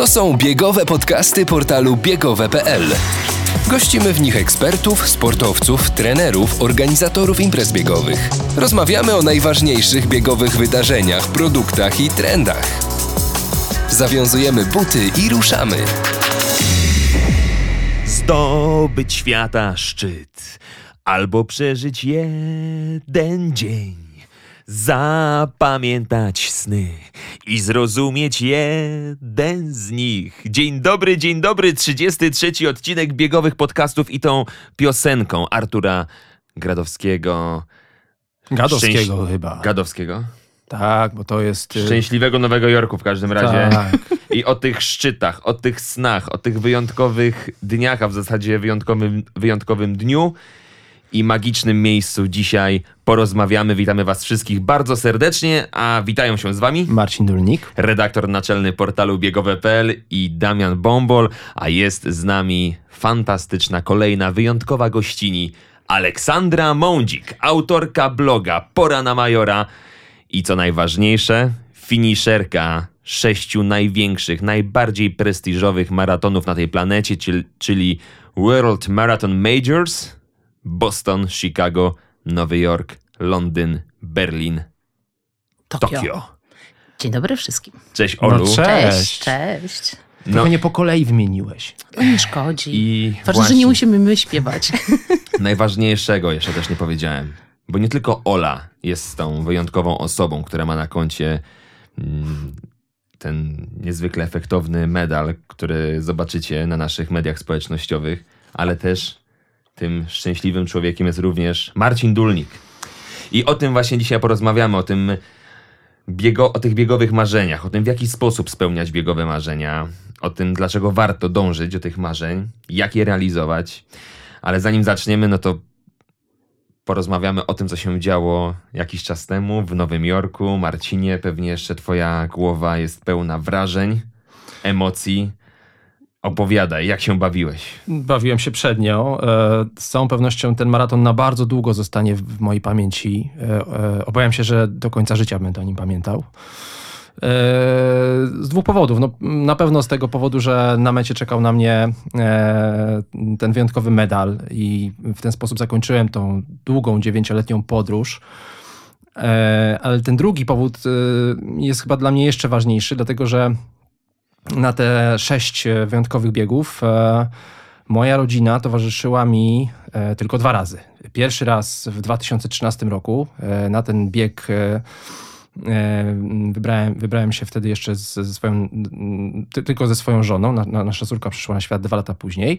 To są biegowe podcasty portalu biegowe.pl. Gościmy w nich ekspertów, sportowców, trenerów, organizatorów imprez biegowych. Rozmawiamy o najważniejszych biegowych wydarzeniach, produktach i trendach. Zawiązujemy buty i ruszamy. Zdobyć świata szczyt, albo przeżyć jeden dzień. Zapamiętać sny i zrozumieć jeden z nich. Dzień dobry, dzień dobry, 33 odcinek biegowych podcastów i tą piosenką Artura Gradowskiego. Gadowskiego Szczęś- chyba. Gadowskiego? tak, bo to jest... y, Szczęśliwego Nowego Jorku w każdym razie. Tak. I o tych szczytach, o tych snach, o tych wyjątkowych dniach, a w zasadzie wyjątkowym, wyjątkowym dniu i magicznym miejscu dzisiaj porozmawiamy. Witamy Was wszystkich bardzo serdecznie, a witają się z Wami Marcin Dulnik. redaktor naczelny portalu biegowe.pl i Damian Bombol, a jest z nami fantastyczna, kolejna, wyjątkowa gościni Aleksandra Mądzik, autorka bloga Pora na Majora i co najważniejsze, finisherka sześciu największych, najbardziej prestiżowych maratonów na tej planecie, czyli World Marathon Majors, Boston, Chicago, Nowy Jork, Londyn, Berlin, Tokio. Tokio. Dzień dobry wszystkim. Cześć Olu. No, cze- Cześć, Cześć. cześć. Trochę nie po kolei wymieniłeś. To nie szkodzi. I Ważne, że nie musimy my śpiewać. najważniejszego jeszcze też nie powiedziałem, bo nie tylko Ola jest tą wyjątkową osobą, która ma na koncie mm, ten niezwykle efektowny medal, który zobaczycie na naszych mediach społecznościowych, ale też tym szczęśliwym człowiekiem jest również Marcin Dulnik. I o tym właśnie dzisiaj porozmawiamy, o tym biego, o tych biegowych marzeniach, o tym w jaki sposób spełniać biegowe marzenia, o tym dlaczego warto dążyć do tych marzeń, jak je realizować. Ale zanim zaczniemy, no to porozmawiamy o tym, co się działo jakiś czas temu w Nowym Jorku. Marcinie, pewnie jeszcze twoja głowa jest pełna wrażeń, emocji. Opowiadaj, jak się bawiłeś. Bawiłem się przed nią. E, Z całą pewnością ten maraton na bardzo długo zostanie w mojej pamięci. E, e, Obawiam się, że do końca życia będę o nim pamiętał. Z dwóch powodów. No, na pewno z tego powodu, że na mecie czekał na mnie ten wyjątkowy medal i w ten sposób zakończyłem tą długą, dziewięcioletnią podróż. Ale ten drugi powód jest chyba dla mnie jeszcze ważniejszy, dlatego że na te sześć e, wyjątkowych biegów e, moja rodzina towarzyszyła mi e, tylko dwa razy. Pierwszy raz w 2013 roku na ten bieg wybrałem, wybrałem się wtedy jeszcze ze swoją, tylko ze swoją żoną. Na, na, nasza córka przyszła na świat dwa lata później.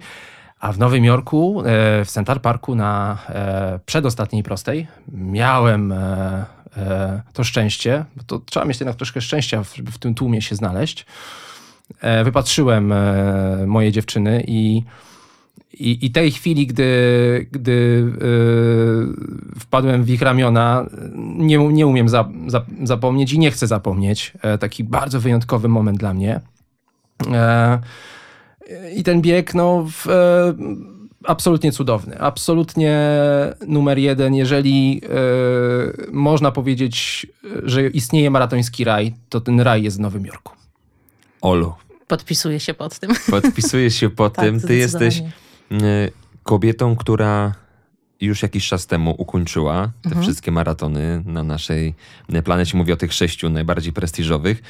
A w Nowym Jorku, w Central Parku na przedostatniej prostej miałem to szczęście, to trzeba mieć jednak troszkę szczęścia, żeby w tym tłumie się znaleźć wypatrzyłem e, moje dziewczyny i, i, i tej chwili, gdy, gdy e, wpadłem w ich ramiona, nie, nie umiem za, za, zapomnieć i nie chcę zapomnieć. E, taki bardzo wyjątkowy moment dla mnie. E, I ten bieg, no, w, e, absolutnie cudowny. Absolutnie numer jeden. Jeżeli e, można powiedzieć, że istnieje maratoński raj, to ten raj jest w Nowym Jorku. Olu, Podpisuję się pod tym. podpisujesz się po Tak, tym. Ty jesteś y, kobietą, która już jakiś czas temu ukończyła te Mhm. wszystkie maratony na naszej planecie. Mówię o tych sześciu najbardziej prestiżowych.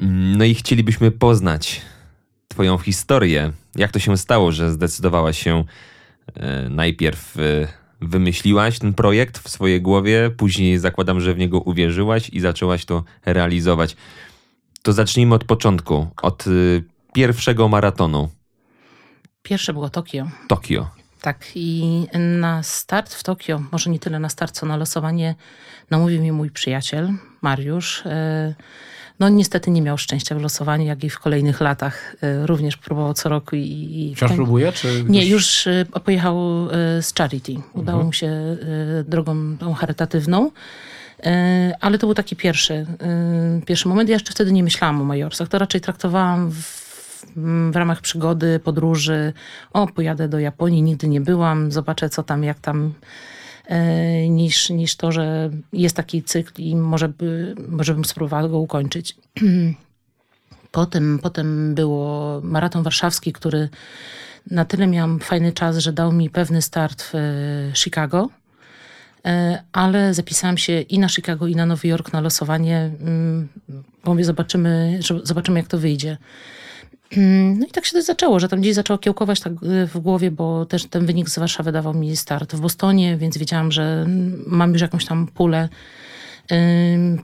Mm, No i chcielibyśmy poznać Twoją historię. Jak to się stało, że zdecydowałaś się e, najpierw e, wymyśliłaś ten projekt w swojej głowie, później zakładam, że w niego uwierzyłaś i zaczęłaś to realizować. To zacznijmy od początku, od y, pierwszego maratonu Pierwsze było Tokio. Tokio. Tak, i na start w Tokio, może nie tyle na start, co na losowanie, namówił mnie mój przyjaciel, Mariusz. E, No niestety nie miał szczęścia w losowaniu, jak i w kolejnych latach. E, Również próbował co roku i... Wciąż koń- próbuje? Czy Nie, już pojechał z Charity. Udało Mhm. mu się drogą tą charytatywną. E, Ale to był taki pierwszy, e, pierwszy moment. Ja jeszcze wtedy nie myślałam o Majorsach. To raczej traktowałam w, w ramach przygody, podróży. O, pojadę do Japonii, nigdy nie byłam, zobaczę co tam, jak tam. e, Niż, niż to, że jest taki cykl i może, by, może bym spróbowała go ukończyć. Potem, potem było maraton warszawski, który na tyle miałam fajny czas, że dał mi pewny start w Chicago. E, ale zapisałam się i na Chicago, i na Nowy Jork na losowanie. mm, Bo mówię, zobaczymy, zobaczymy jak to wyjdzie. Mm, No i tak się to zaczęło, że tam gdzieś zaczęło kiełkować tak y, w głowie, bo też ten wynik z Warszawy dawał mi start w Bostonie, więc wiedziałam, że mm, mam już jakąś tam pulę.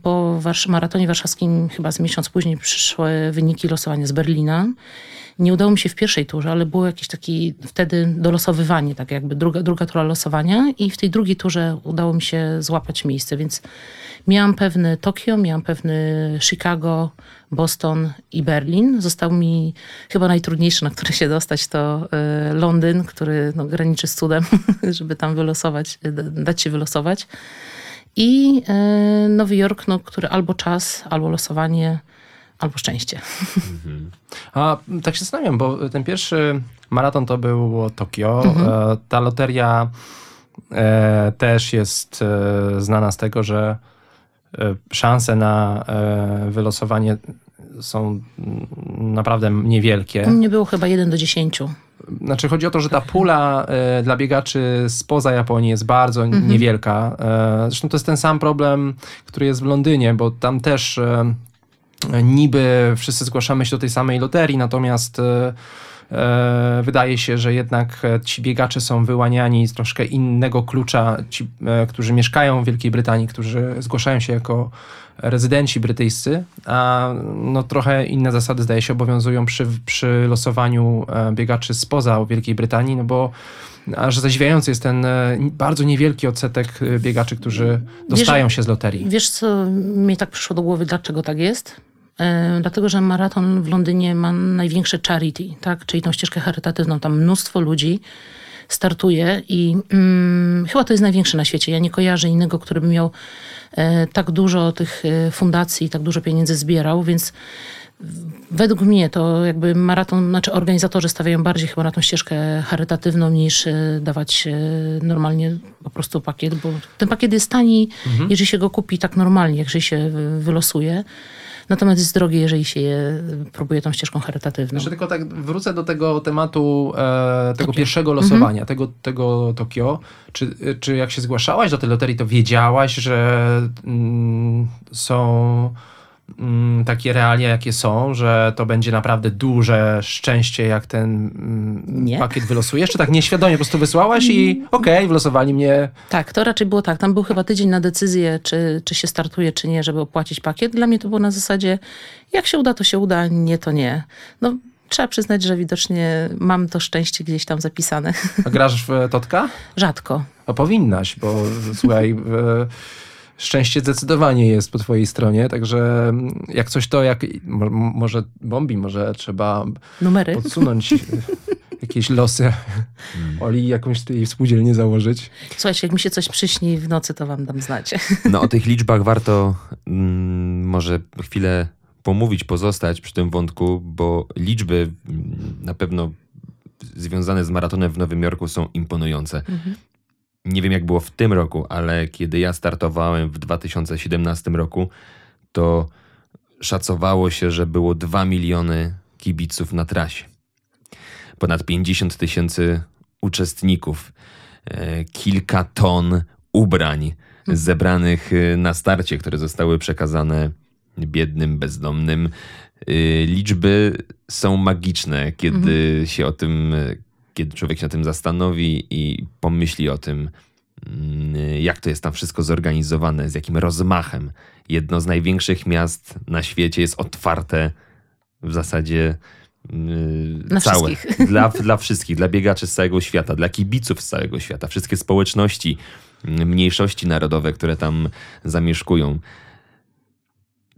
Po maratonie warszawskim chyba z miesiąc później przyszły wyniki losowania z Berlina. Nie udało mi się w pierwszej turze, ale było jakieś takie wtedy dolosowywanie, tak jakby druga, druga tura losowania i w tej drugiej turze udało mi się złapać miejsce, więc miałam pewny Tokio, miałam pewny Chicago, Boston i Berlin. Został mi chyba najtrudniejszy, na który się dostać, to y, Londyn, który no, graniczy z cudem, żeby tam wylosować, d- dać się wylosować. I y, Nowy Jork, no, który albo czas, albo losowanie, albo szczęście. A tak się zastanawiam, bo ten pierwszy maraton to było Tokio. Mhm. E, Ta loteria e, też jest e, znana z tego, że e, szanse na e, wylosowanie są mm, naprawdę niewielkie. U mnie było chyba 1 do 10. Znaczy chodzi o to, że ta pula e, dla biegaczy spoza Japonii jest bardzo niewielka. E, zresztą to jest ten sam problem, który jest w Londynie, bo tam też e, niby wszyscy zgłaszamy się do tej samej loterii, natomiast wydaje się, że jednak e, ci biegacze są wyłaniani z troszkę innego klucza. Ci, e, którzy mieszkają w Wielkiej Brytanii, którzy zgłaszają się jako rezydenci brytyjscy, a no trochę inne zasady zdaje się obowiązują przy, przy losowaniu e, biegaczy spoza Wielkiej Brytanii, no bo aż zadziwiający jest ten e, bardzo niewielki odsetek e, biegaczy, którzy dostają się z loterii. Wiesz, co mnie tak przyszło do głowy, dlaczego tak jest? E, dlatego, że maraton w Londynie ma największe charity, tak? czyli tą ścieżkę charytatywną. Tam mnóstwo ludzi startuje i mm, chyba to jest największy na świecie. Ja nie kojarzę innego, który by miał e, tak dużo tych e, fundacji, tak dużo pieniędzy zbierał, więc według mnie to jakby maraton, znaczy organizatorzy stawiają bardziej chyba na tą ścieżkę charytatywną niż e, dawać normalnie po prostu pakiet, bo ten pakiet jest tani, jeżeli się go kupi tak normalnie, jeżeli się wy- wylosuje. Natomiast jest drogie, jeżeli się je próbuje tą ścieżką charytatywną. Jeszcze tylko tak wrócę do tego tematu e, tego pierwszego losowania, tego, tego Tokio. Czy, czy jak się zgłaszałaś do tej loterii, to wiedziałaś, że mm, są mm, takie realia, jakie są, że to będzie naprawdę duże szczęście, jak ten mm, Nie. pakiet wylosujesz? Czy tak nieświadomie po prostu wysłałaś i okej, wylosowali mnie. Tak, to raczej było tak. Tam był chyba tydzień na decyzję, czy, czy się startuje, czy nie, żeby opłacić pakiet. Dla mnie to było na zasadzie, jak się uda, to się uda, nie, to nie. No, trzeba przyznać, że widocznie mam to szczęście gdzieś tam zapisane. A grasz w Totka? Rzadko. A powinnaś, bo słuchaj, e, szczęście zdecydowanie jest po twojej stronie, także mm, jak coś to, jak mo- może bombi, może trzeba Numery? podsunąć e, jakieś losy. Oli jakąś tej spółdzielnię założyć. Słuchajcie, jak mi się coś przyśni w nocy, to wam dam znać. No o tych liczbach warto mm, może chwilę pomówić, pozostać przy tym wątku, bo liczby mm, na pewno związane z maratonem w Nowym Jorku są imponujące. Nie wiem jak było w tym roku, ale kiedy ja startowałem w 2017 roku, to szacowało się, że było 2 miliony kibiców na trasie. Ponad 50 tysięcy uczestników, e, kilka ton ubrań zebranych e, na starcie, które zostały przekazane biednym, bezdomnym. E, Liczby są magiczne, kiedy się o tym, kiedy człowiek się na tym zastanowi i pomyśli o tym, mm, jak to jest tam wszystko zorganizowane, z jakim rozmachem. Jedno z największych miast na świecie jest otwarte w zasadzie mm, Na całe. wszystkich. Dla, dla wszystkich, dla biegaczy z całego świata, dla kibiców z całego świata, wszystkie społeczności, mm, mniejszości narodowe, które tam zamieszkują.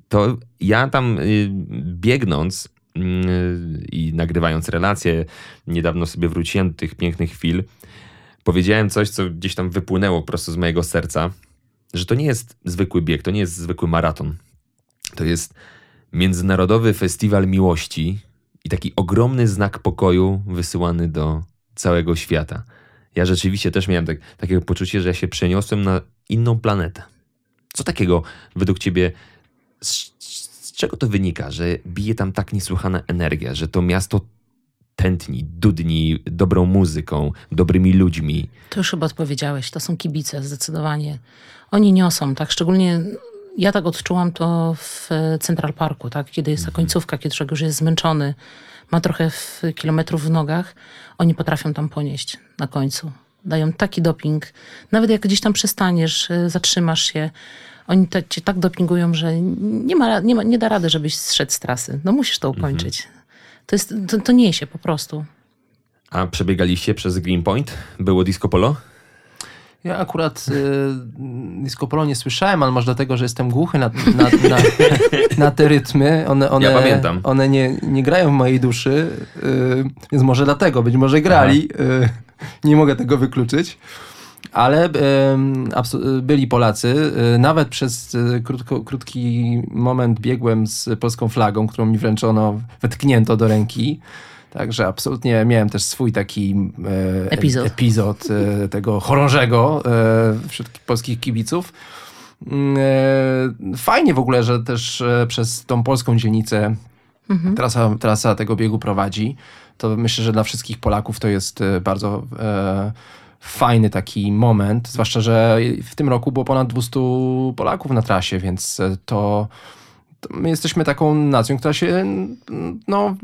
To ja tam y, biegnąc i nagrywając relacje, niedawno sobie wróciłem do tych pięknych chwil, powiedziałem coś, co gdzieś tam wypłynęło prosto z mojego serca, że to nie jest zwykły bieg, to nie jest zwykły maraton. To jest Międzynarodowy Festiwal Miłości i taki ogromny znak pokoju wysyłany do całego świata. Ja rzeczywiście też miałem tak, takiego poczucie, że ja się przeniosłem na inną planetę. Co takiego według ciebie, z, czego to wynika, że bije tam tak niesłychana energia, że to miasto tętni, dudni dobrą muzyką, dobrymi ludźmi? To już chyba odpowiedziałeś. To są kibice, zdecydowanie. Oni niosą, tak? Szczególnie ja tak odczułam to w Central Parku, tak? Kiedy jest ta końcówka, kiedy człowiek już jest zmęczony, ma trochę kilometrów w nogach, oni potrafią tam ponieść na końcu. Dają taki doping. Nawet jak gdzieś tam przestaniesz, y, zatrzymasz się, oni te, cię tak dopingują, że nie, ma, nie, ma, nie da rady, żebyś zszedł z trasy. No musisz to ukończyć. To, jest, to, to niesie po prostu. A przebiegaliście przez Greenpoint? Było disco polo? Ja akurat y, disco polo nie słyszałem, ale może dlatego, że jestem głuchy na, na, na, na te rytmy. One, one, Ja pamiętam. One nie, nie grają w mojej duszy, y, więc może dlatego, być może grali. Y, nie mogę tego wykluczyć. Ale byli Polacy. Y, nawet przez y, krótko, krótki moment biegłem z polską flagą, którą mi wręczono, wetknięto do ręki. Także absolutnie miałem też swój taki e, Epizod. epizod e, tego chorążego e, wśród polskich kibiców. Mm, e, Fajnie w ogóle, że też e, przez tą polską dzielnicę trasa, trasa tego biegu prowadzi. To myślę, że dla wszystkich Polaków to jest e, bardzo e, fajny taki moment. Zwłaszcza, że w tym roku było ponad 200 Polaków na trasie, więc e, to my jesteśmy taką nacją, która się no,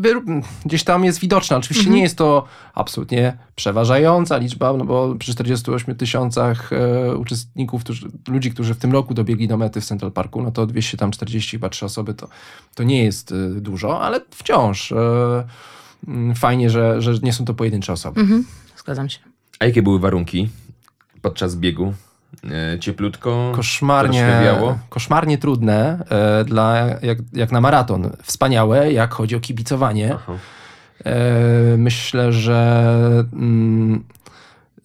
gdzieś tam jest widoczna. Oczywiście nie jest to absolutnie przeważająca liczba, no bo przy 48 tysiącach e, uczestników, którzy, ludzi, którzy w tym roku dobiegli do mety w Central Parku, no to 240 chyba trzy osoby to, to nie jest e, dużo, ale wciąż e, fajnie, że, że nie są to pojedyncze osoby. Mhm, zgadzam się. A jakie były warunki podczas biegu? E, Cieplutko? koszmarnie, koszmarnie trudne e, dla, jak, jak na maraton. Wspaniałe, jak chodzi o kibicowanie. E, myślę, że mm,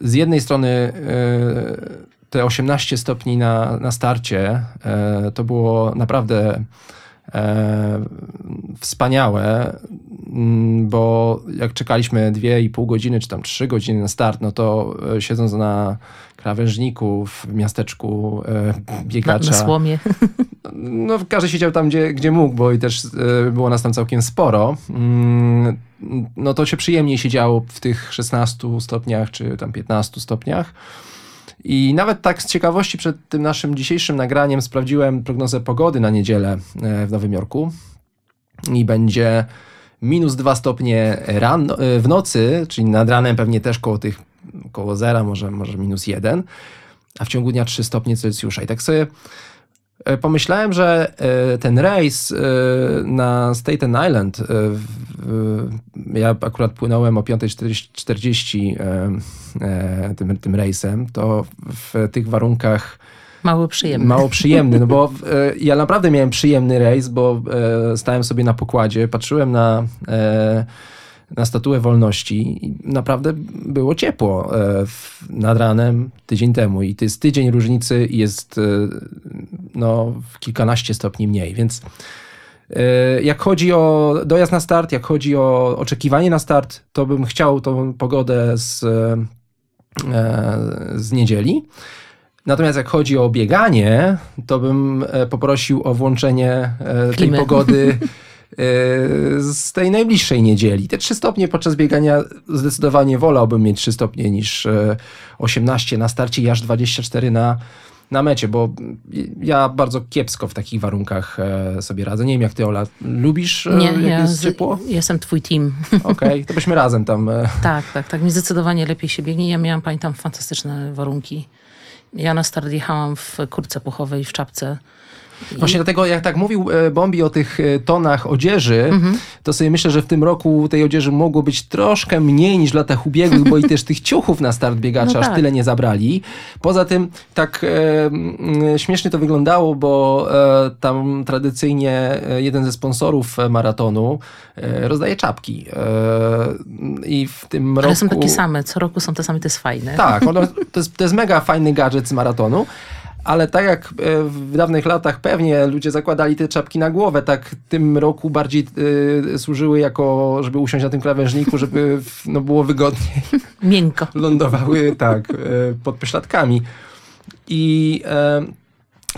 z jednej strony e, te 18 stopni na, na starcie e, to było naprawdę wspaniałe, mm, bo jak czekaliśmy 2,5 godziny czy tam 3 godziny na start, no to e, siedząc na krawężniku w miasteczku e, Na, biegacza. na słomie. No, każdy siedział tam, gdzie, gdzie mógł, bo i też e, było nas tam całkiem sporo. Mm, No to się przyjemniej siedziało w tych 16 stopniach, czy tam 15 stopniach. I nawet tak z ciekawości przed tym naszym dzisiejszym nagraniem sprawdziłem prognozę pogody na niedzielę e, w Nowym Jorku. I będzie minus 2 stopnie e, w nocy, czyli nad ranem pewnie też koło tych, koło zera, może, może minus 1, a w ciągu dnia 3 stopnie Celsjusza. I tak sobie Pomyślałem, że e, ten rejs e, na Staten Island, e, ja akurat płynąłem o 5.40 e, e, tym, tym rejsem, to w tych warunkach Mało przyjemne. mało przyjemny, no bo e, ja naprawdę miałem przyjemny rejs, bo e, stałem sobie na pokładzie, patrzyłem na, e, na statuę wolności i naprawdę było ciepło e, nad ranem tydzień temu i to jest tydzień różnicy jest e, no, kilkanaście stopni mniej, więc e, jak chodzi o dojazd na start, jak chodzi o oczekiwanie na start, to bym chciał tą pogodę z, z niedzieli. Natomiast jak chodzi o bieganie, to bym poprosił o włączenie e, tej Klimy. pogody z tej najbliższej niedzieli. Te 3 stopnie podczas biegania zdecydowanie wolałbym mieć 3 stopnie niż e, 18 na starcie i aż 24 na, na mecie, bo ja bardzo kiepsko w takich warunkach e, sobie radzę. Nie wiem jak ty, Ola, lubisz e, Nie, jak ja jest z- ciepło? jestem twój team. Okej, to byśmy razem tam... E, Tak, tak, tak. Mi zdecydowanie lepiej się biegnie. Ja miałam, pamiętam, fantastyczne warunki. Ja na start jechałam w kurce puchowej, w czapce. Właśnie dlatego, jak tak mówił e, Bombi o tych e, tonach odzieży, Mhm. to sobie myślę, że w tym roku tej odzieży mogło być troszkę mniej niż w latach ubiegłych, bo i też tych ciuchów na start biegacza No aż tak. tyle nie zabrali. Poza tym tak e, mm, śmiesznie to wyglądało, bo e, tam tradycyjnie e, jeden ze sponsorów maratonu e, rozdaje czapki. I w tym roku... Ale są takie same. Co roku są te same, to jest fajne. Tak, to, jest, to jest mega fajny gadżet z maratonu. Ale tak jak e, w dawnych latach pewnie ludzie zakładali te czapki na głowę, tak w tym roku bardziej e, służyły jako, żeby usiąść na tym krawężniku, żeby no, było wygodniej. Miękko. Lądowały tak e, pod pośladkami. I e,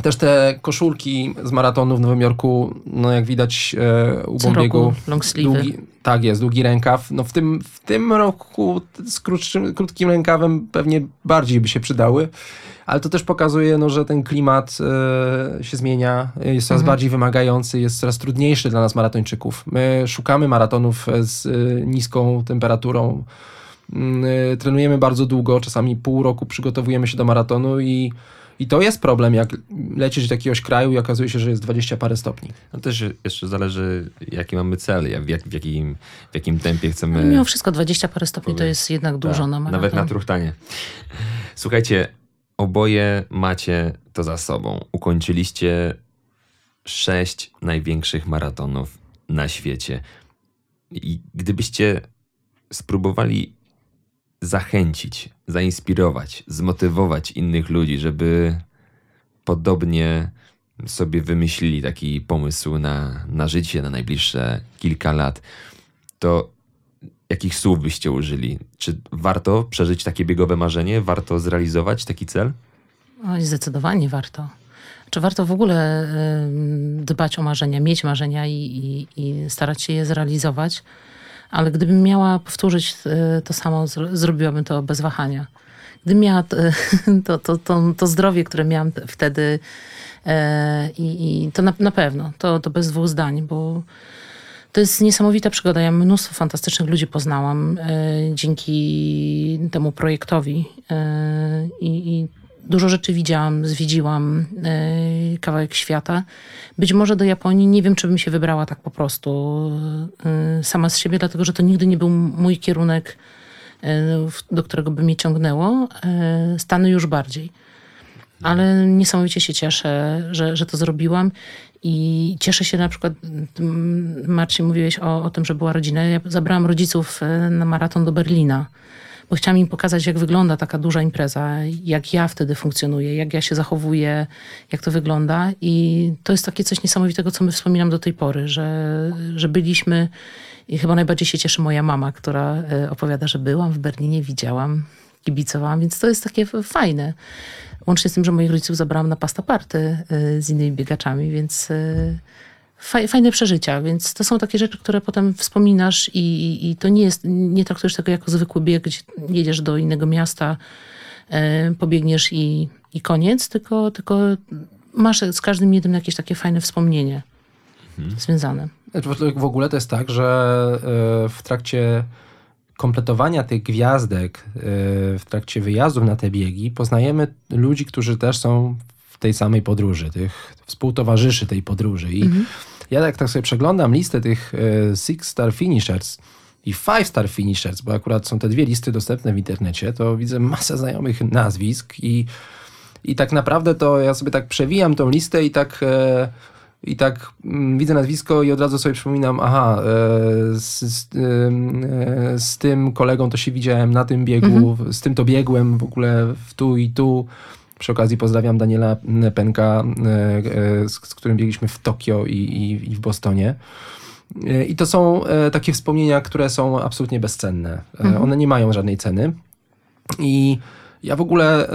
Też te koszulki z maratonu w Nowym Jorku, no jak widać e, u Co Bombiegu, roku long sleeve'y. długi, tak jest, długi rękaw. No w tym, w tym roku z krótszym, krótkim rękawem pewnie bardziej by się przydały, ale to też pokazuje, no, że ten klimat e, się zmienia, jest coraz bardziej wymagający, jest coraz trudniejszy dla nas maratończyków. My szukamy maratonów z e, niską temperaturą, y, trenujemy bardzo długo, czasami pół roku przygotowujemy się do maratonu i, i to jest problem, jak lecisz do jakiegoś kraju i okazuje się, że jest 20 parę stopni. No też jeszcze zależy, jaki mamy cel, jak, w, jak, w, jakim, w jakim tempie chcemy... Ale mimo wszystko 20 parę stopni to Powiem. jest jednak dużo Tak, na maraton. Nawet na truchtanie. Słuchajcie, oboje macie to za sobą. Ukończyliście sześć największych maratonów na świecie. I gdybyście spróbowali zachęcić, zainspirować, zmotywować innych ludzi, żeby podobnie sobie wymyślili taki pomysł na, na życie, na najbliższe kilka lat, to jakich słów byście użyli? Czy warto przeżyć takie biegowe marzenie? Warto zrealizować taki cel? Oj, zdecydowanie warto. Czy warto w ogóle dbać o marzenia, mieć marzenia i, i, i starać się je zrealizować? Ale gdybym miała powtórzyć y, to samo, zro, zrobiłabym to bez wahania. Gdybym miała to, to, to, to zdrowie, które miałam wtedy, e, i, i to na, na pewno, to, to bez dwóch zdań, bo to jest niesamowita przygoda. Ja mnóstwo fantastycznych ludzi poznałam e, dzięki temu projektowi e, i, dużo rzeczy widziałam, zwiedziłam e, kawałek świata. Być może do Japonii nie wiem, czy bym się wybrała tak po prostu sama z siebie, dlatego że to nigdy nie był mój kierunek, do którego by mnie ciągnęło. Stany już bardziej ale niesamowicie się cieszę, że, że to zrobiłam i cieszę się na przykład, mm, Marcin, mówiłeś o, o tym, że była rodzina. Ja zabrałam rodziców e, na maraton do Berlina, bo chciałam im pokazać, jak wygląda taka duża impreza, jak ja wtedy funkcjonuję, jak ja się zachowuję, jak to wygląda i to jest takie coś niesamowitego, co my wspominam do tej pory, że, że byliśmy i chyba najbardziej się cieszy moja mama, która e, opowiada, że byłam w Berlinie, widziałam, kibicowałam, więc to jest takie fajne. Łącznie z tym, że moich rodziców zabrałam na pasta party y, z innymi biegaczami, więc y, faj, fajne przeżycia. Więc to są takie rzeczy, które potem wspominasz i, i, i to nie jest, nie traktujesz tego jako zwykły bieg, gdzie jedziesz do innego miasta, y, pobiegniesz i, i koniec, tylko, tylko masz z każdym jednym jakieś takie fajne wspomnienie związane. Znaczy, w- ogóle to jest tak, że w trakcie kompletowania tych gwiazdek, e, w trakcie wyjazdów na te biegi, poznajemy ludzi, którzy też są w tej samej podróży, tych współtowarzyszy tej podróży. I ja jak tak sobie przeglądam listę tych e, Six Star Finishers i Five Star Finishers, bo akurat są te dwie listy dostępne w internecie, to widzę masę znajomych nazwisk i i tak naprawdę to ja sobie tak przewijam tą listę i tak, e, i tak mm, widzę nazwisko i od razu sobie przypominam, aha, e, z, z, e, z tym kolegą to się widziałem na tym biegu, z tym to biegłem w ogóle w tu i tu. Przy okazji pozdrawiam Daniela Penka, e, z, z którym biegliśmy w Tokio i, i, i w Bostonie. I to są takie wspomnienia, które są absolutnie bezcenne. E, One nie mają żadnej ceny. I ja w ogóle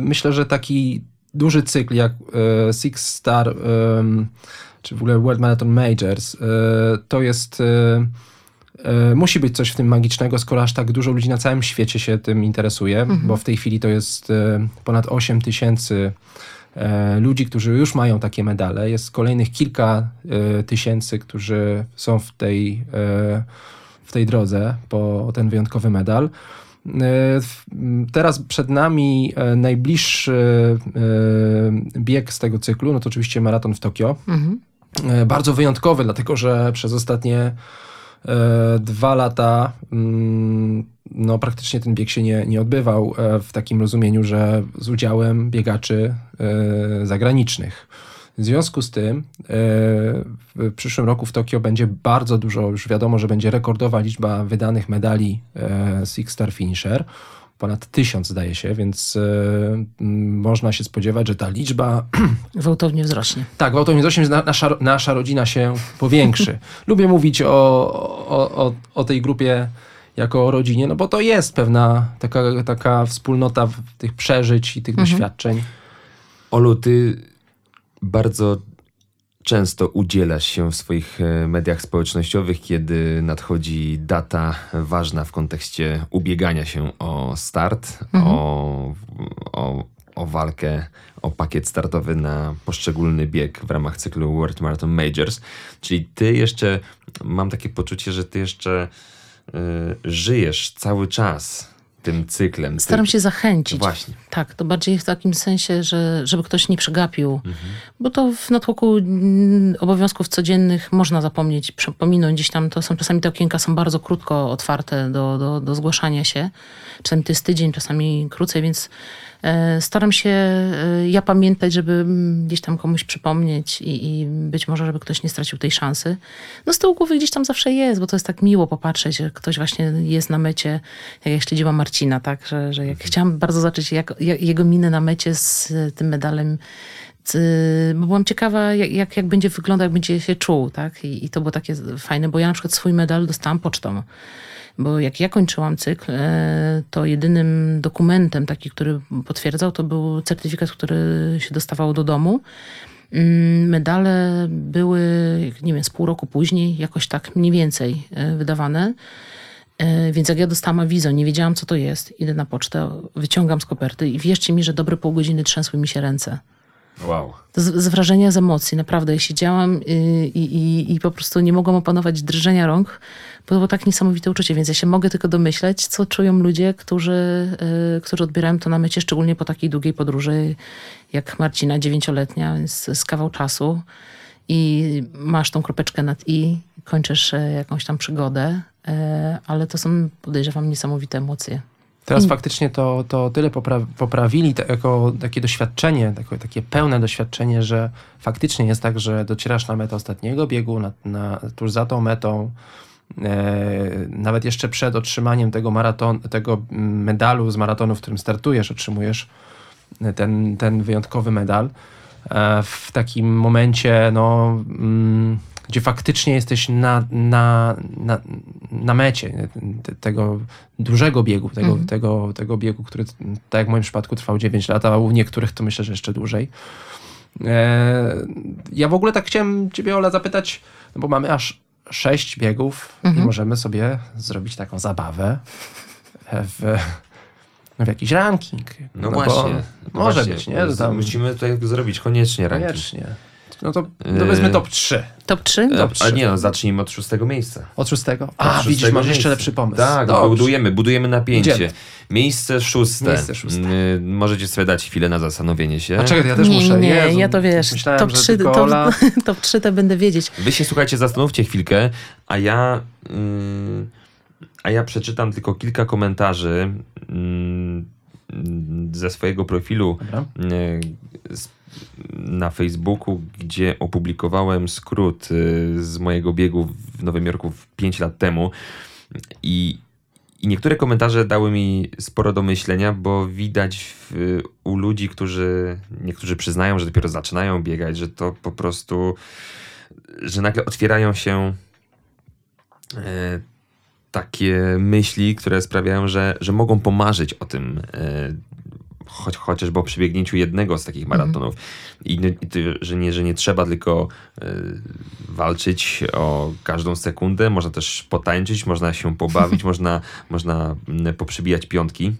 myślę, że taki duży cykl jak e, Six Star, em, czy w ogóle World Marathon Majors, e, to jest. E, e, musi być coś w tym magicznego, skoro aż tak dużo ludzi na całym świecie się tym interesuje, bo w tej chwili to jest e, ponad 8 tysięcy e, ludzi, którzy już mają takie medale. Jest kolejnych kilka e, tysięcy, którzy są w tej, e, w tej drodze po ten wyjątkowy medal. E, Teraz przed nami e, najbliższy e, bieg z tego cyklu, no to oczywiście maraton w Tokio. Mhm. Bardzo wyjątkowy, dlatego że przez ostatnie dwa lata no, praktycznie ten bieg się nie, nie odbywał w takim rozumieniu, że z udziałem biegaczy zagranicznych. W związku z tym e, w przyszłym roku w Tokio będzie bardzo dużo, już wiadomo, że będzie rekordowa liczba wydanych medali e, Six Star Finisher. Ponad tysiąc zdaje się, więc e, można się spodziewać, że ta liczba Gwałtownie wzrośnie. tak, gwałtownie 8 nasza, nasza rodzina się powiększy. Lubię mówić o, o, o, o tej grupie jako o rodzinie, no bo to jest pewna taka, taka wspólnota w- tych przeżyć i tych doświadczeń. Olu, ty bardzo często udzielasz się w swoich e, mediach społecznościowych, kiedy nadchodzi data ważna w kontekście ubiegania się o start, o, o, o walkę, o pakiet startowy na poszczególny bieg w ramach cyklu World Marathon Majors. Czyli ty jeszcze, mam takie poczucie, że ty jeszcze y, żyjesz cały czas tym cyklem. Staram Ty- się zachęcić. Właśnie. Tak, to bardziej w takim sensie, że żeby ktoś nie przegapił, Mhm. bo to w natłoku mm, obowiązków codziennych można zapomnieć, pominąć gdzieś tam, to są czasami te okienka są bardzo krótko otwarte do, do, do zgłaszania się. Czasami to jest tydzień, czasami krócej, więc staram się e, ja pamiętać, żeby mm, gdzieś tam komuś przypomnieć i, i być może, żeby ktoś nie stracił tej szansy. No z tyłu głowy gdzieś tam zawsze jest, bo to jest tak miło popatrzeć, że ktoś właśnie jest na mecie, jak ja śledziłam Marcina, tak, że, że jak chciałam bardzo zobaczyć jak, jak, jego minę na mecie z e, tym medalem, bo byłam ciekawa, jak, jak, jak będzie wyglądał, jak będzie się czuł, tak? I, I to było takie fajne, bo ja na przykład swój medal dostałam pocztą. Bo jak ja kończyłam cykl, e, to jedynym dokumentem taki, który potwierdzał, to był certyfikat, który się dostawało do domu. Mm, Medale były, nie wiem, z pół roku później, jakoś tak mniej więcej e, wydawane. E, Więc jak ja dostałam awizo, nie wiedziałam co to jest, idę na pocztę, wyciągam z koperty i wierzcie mi, że dobre pół godziny trzęsły mi się ręce. Wow. Z, z wrażenia, z emocji, naprawdę. Ja siedziałam y, i, i, i po prostu nie mogłam opanować drżenia rąk, bo to było tak niesamowite uczucie, więc ja się mogę tylko domyśleć, co czują ludzie, którzy, y, którzy odbierają to na mecie, szczególnie po takiej długiej podróży, jak Marcina, dziewięcioletnia, więc z kawał czasu i masz tą kropeczkę nad i, kończysz e, jakąś tam przygodę, ale to są, podejrzewam, niesamowite emocje. Teraz faktycznie to, to tyle popra- poprawili jako takie doświadczenie, takie, takie pełne doświadczenie, że faktycznie jest tak, że docierasz na metę ostatniego biegu, na, na, tuż za tą metą, e, nawet jeszcze przed otrzymaniem tego, maraton, tego mm, medalu z maratonu, w którym startujesz, otrzymujesz ten, ten wyjątkowy medal. E, w takim momencie, no, mm, gdzie faktycznie jesteś na, na, na, na mecie te- tego dużego biegu, tego, tego, tego biegu, który, tak jak w moim przypadku, trwał 9 lat, a u niektórych to myślę, że jeszcze dłużej. E, ja w ogóle tak chciałem Ciebie, Ola, zapytać, no bo mamy aż 6 biegów i możemy sobie zrobić taką zabawę w, w jakiś ranking. No, bo właśnie. no Może właśnie. być, nie? Tam, Musimy tutaj zrobić koniecznie ranking. koniecznie. No to, to Yy. wezmę top 3. Top 3? E, Dobrze. A nie no, zacznijmy od szóstego miejsca. Od szóstego? Od A, widzisz, szóstego masz jeszcze lepszy pomysł. Tak, Dobrze. budujemy, budujemy napięcie. Idziemy. Miejsce szóste. Miejsce szóste. Y, Możecie sobie dać chwilę na zastanowienie się. A czekaj, ja też nie, muszę. nie, Jezu, ja to wiesz. Myślałem, top, że 3, tylko top, Ola... top 3 to będę wiedzieć. Wy się słuchajcie, zastanówcie chwilkę, a ja. mm, a ja przeczytam tylko kilka komentarzy mm, ze swojego profilu Dobra. z- na Facebooku, gdzie opublikowałem skrót y, z mojego biegu w Nowym Jorku 5 lat temu. I, I niektóre komentarze dały mi sporo do myślenia, bo widać w, u ludzi, którzy niektórzy przyznają, że dopiero zaczynają biegać, że to po prostu, że nagle otwierają się e, takie myśli, które sprawiają, że, że mogą pomarzyć o tym. E, choć, chociażby o przebiegnięciu jednego z takich maratonów. I, i że, nie, że nie trzeba tylko e, walczyć o każdą sekundę, można też potańczyć, można się pobawić, można, można mm, poprzybijać piątki.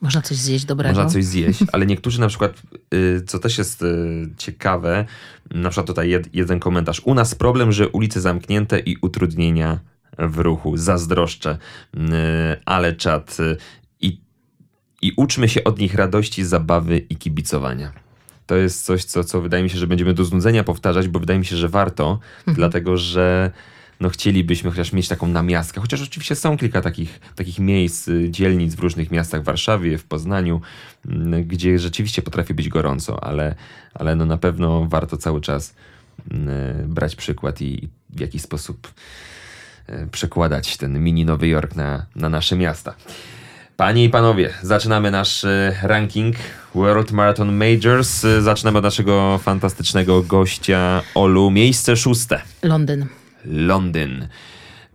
Można coś zjeść dobrego. Można coś zjeść, ale niektórzy na przykład, y, co też jest y, ciekawe, na przykład tutaj jed, jeden komentarz. U nas problem, że ulice zamknięte i utrudnienia w ruchu. Zazdroszczę, y, ale czat. y, I, I uczmy się od nich radości, zabawy i kibicowania. To jest coś, co, co wydaje mi się, że będziemy do znudzenia powtarzać, bo wydaje mi się, że warto, dlatego że no chcielibyśmy chociaż mieć taką namiastkę, chociaż oczywiście są kilka takich, takich miejsc, y, dzielnic w różnych miastach, w Warszawie, w Poznaniu, gdzie rzeczywiście potrafi być gorąco, ale, ale no na pewno warto cały czas brać przykład i w jakiś sposób przekładać ten mini Nowy Jork na, na nasze miasta. Panie i panowie, zaczynamy nasz e, ranking World Marathon Majors. E, Zaczynamy od naszego fantastycznego gościa Olu. Miejsce szóste. Londyn. Londyn.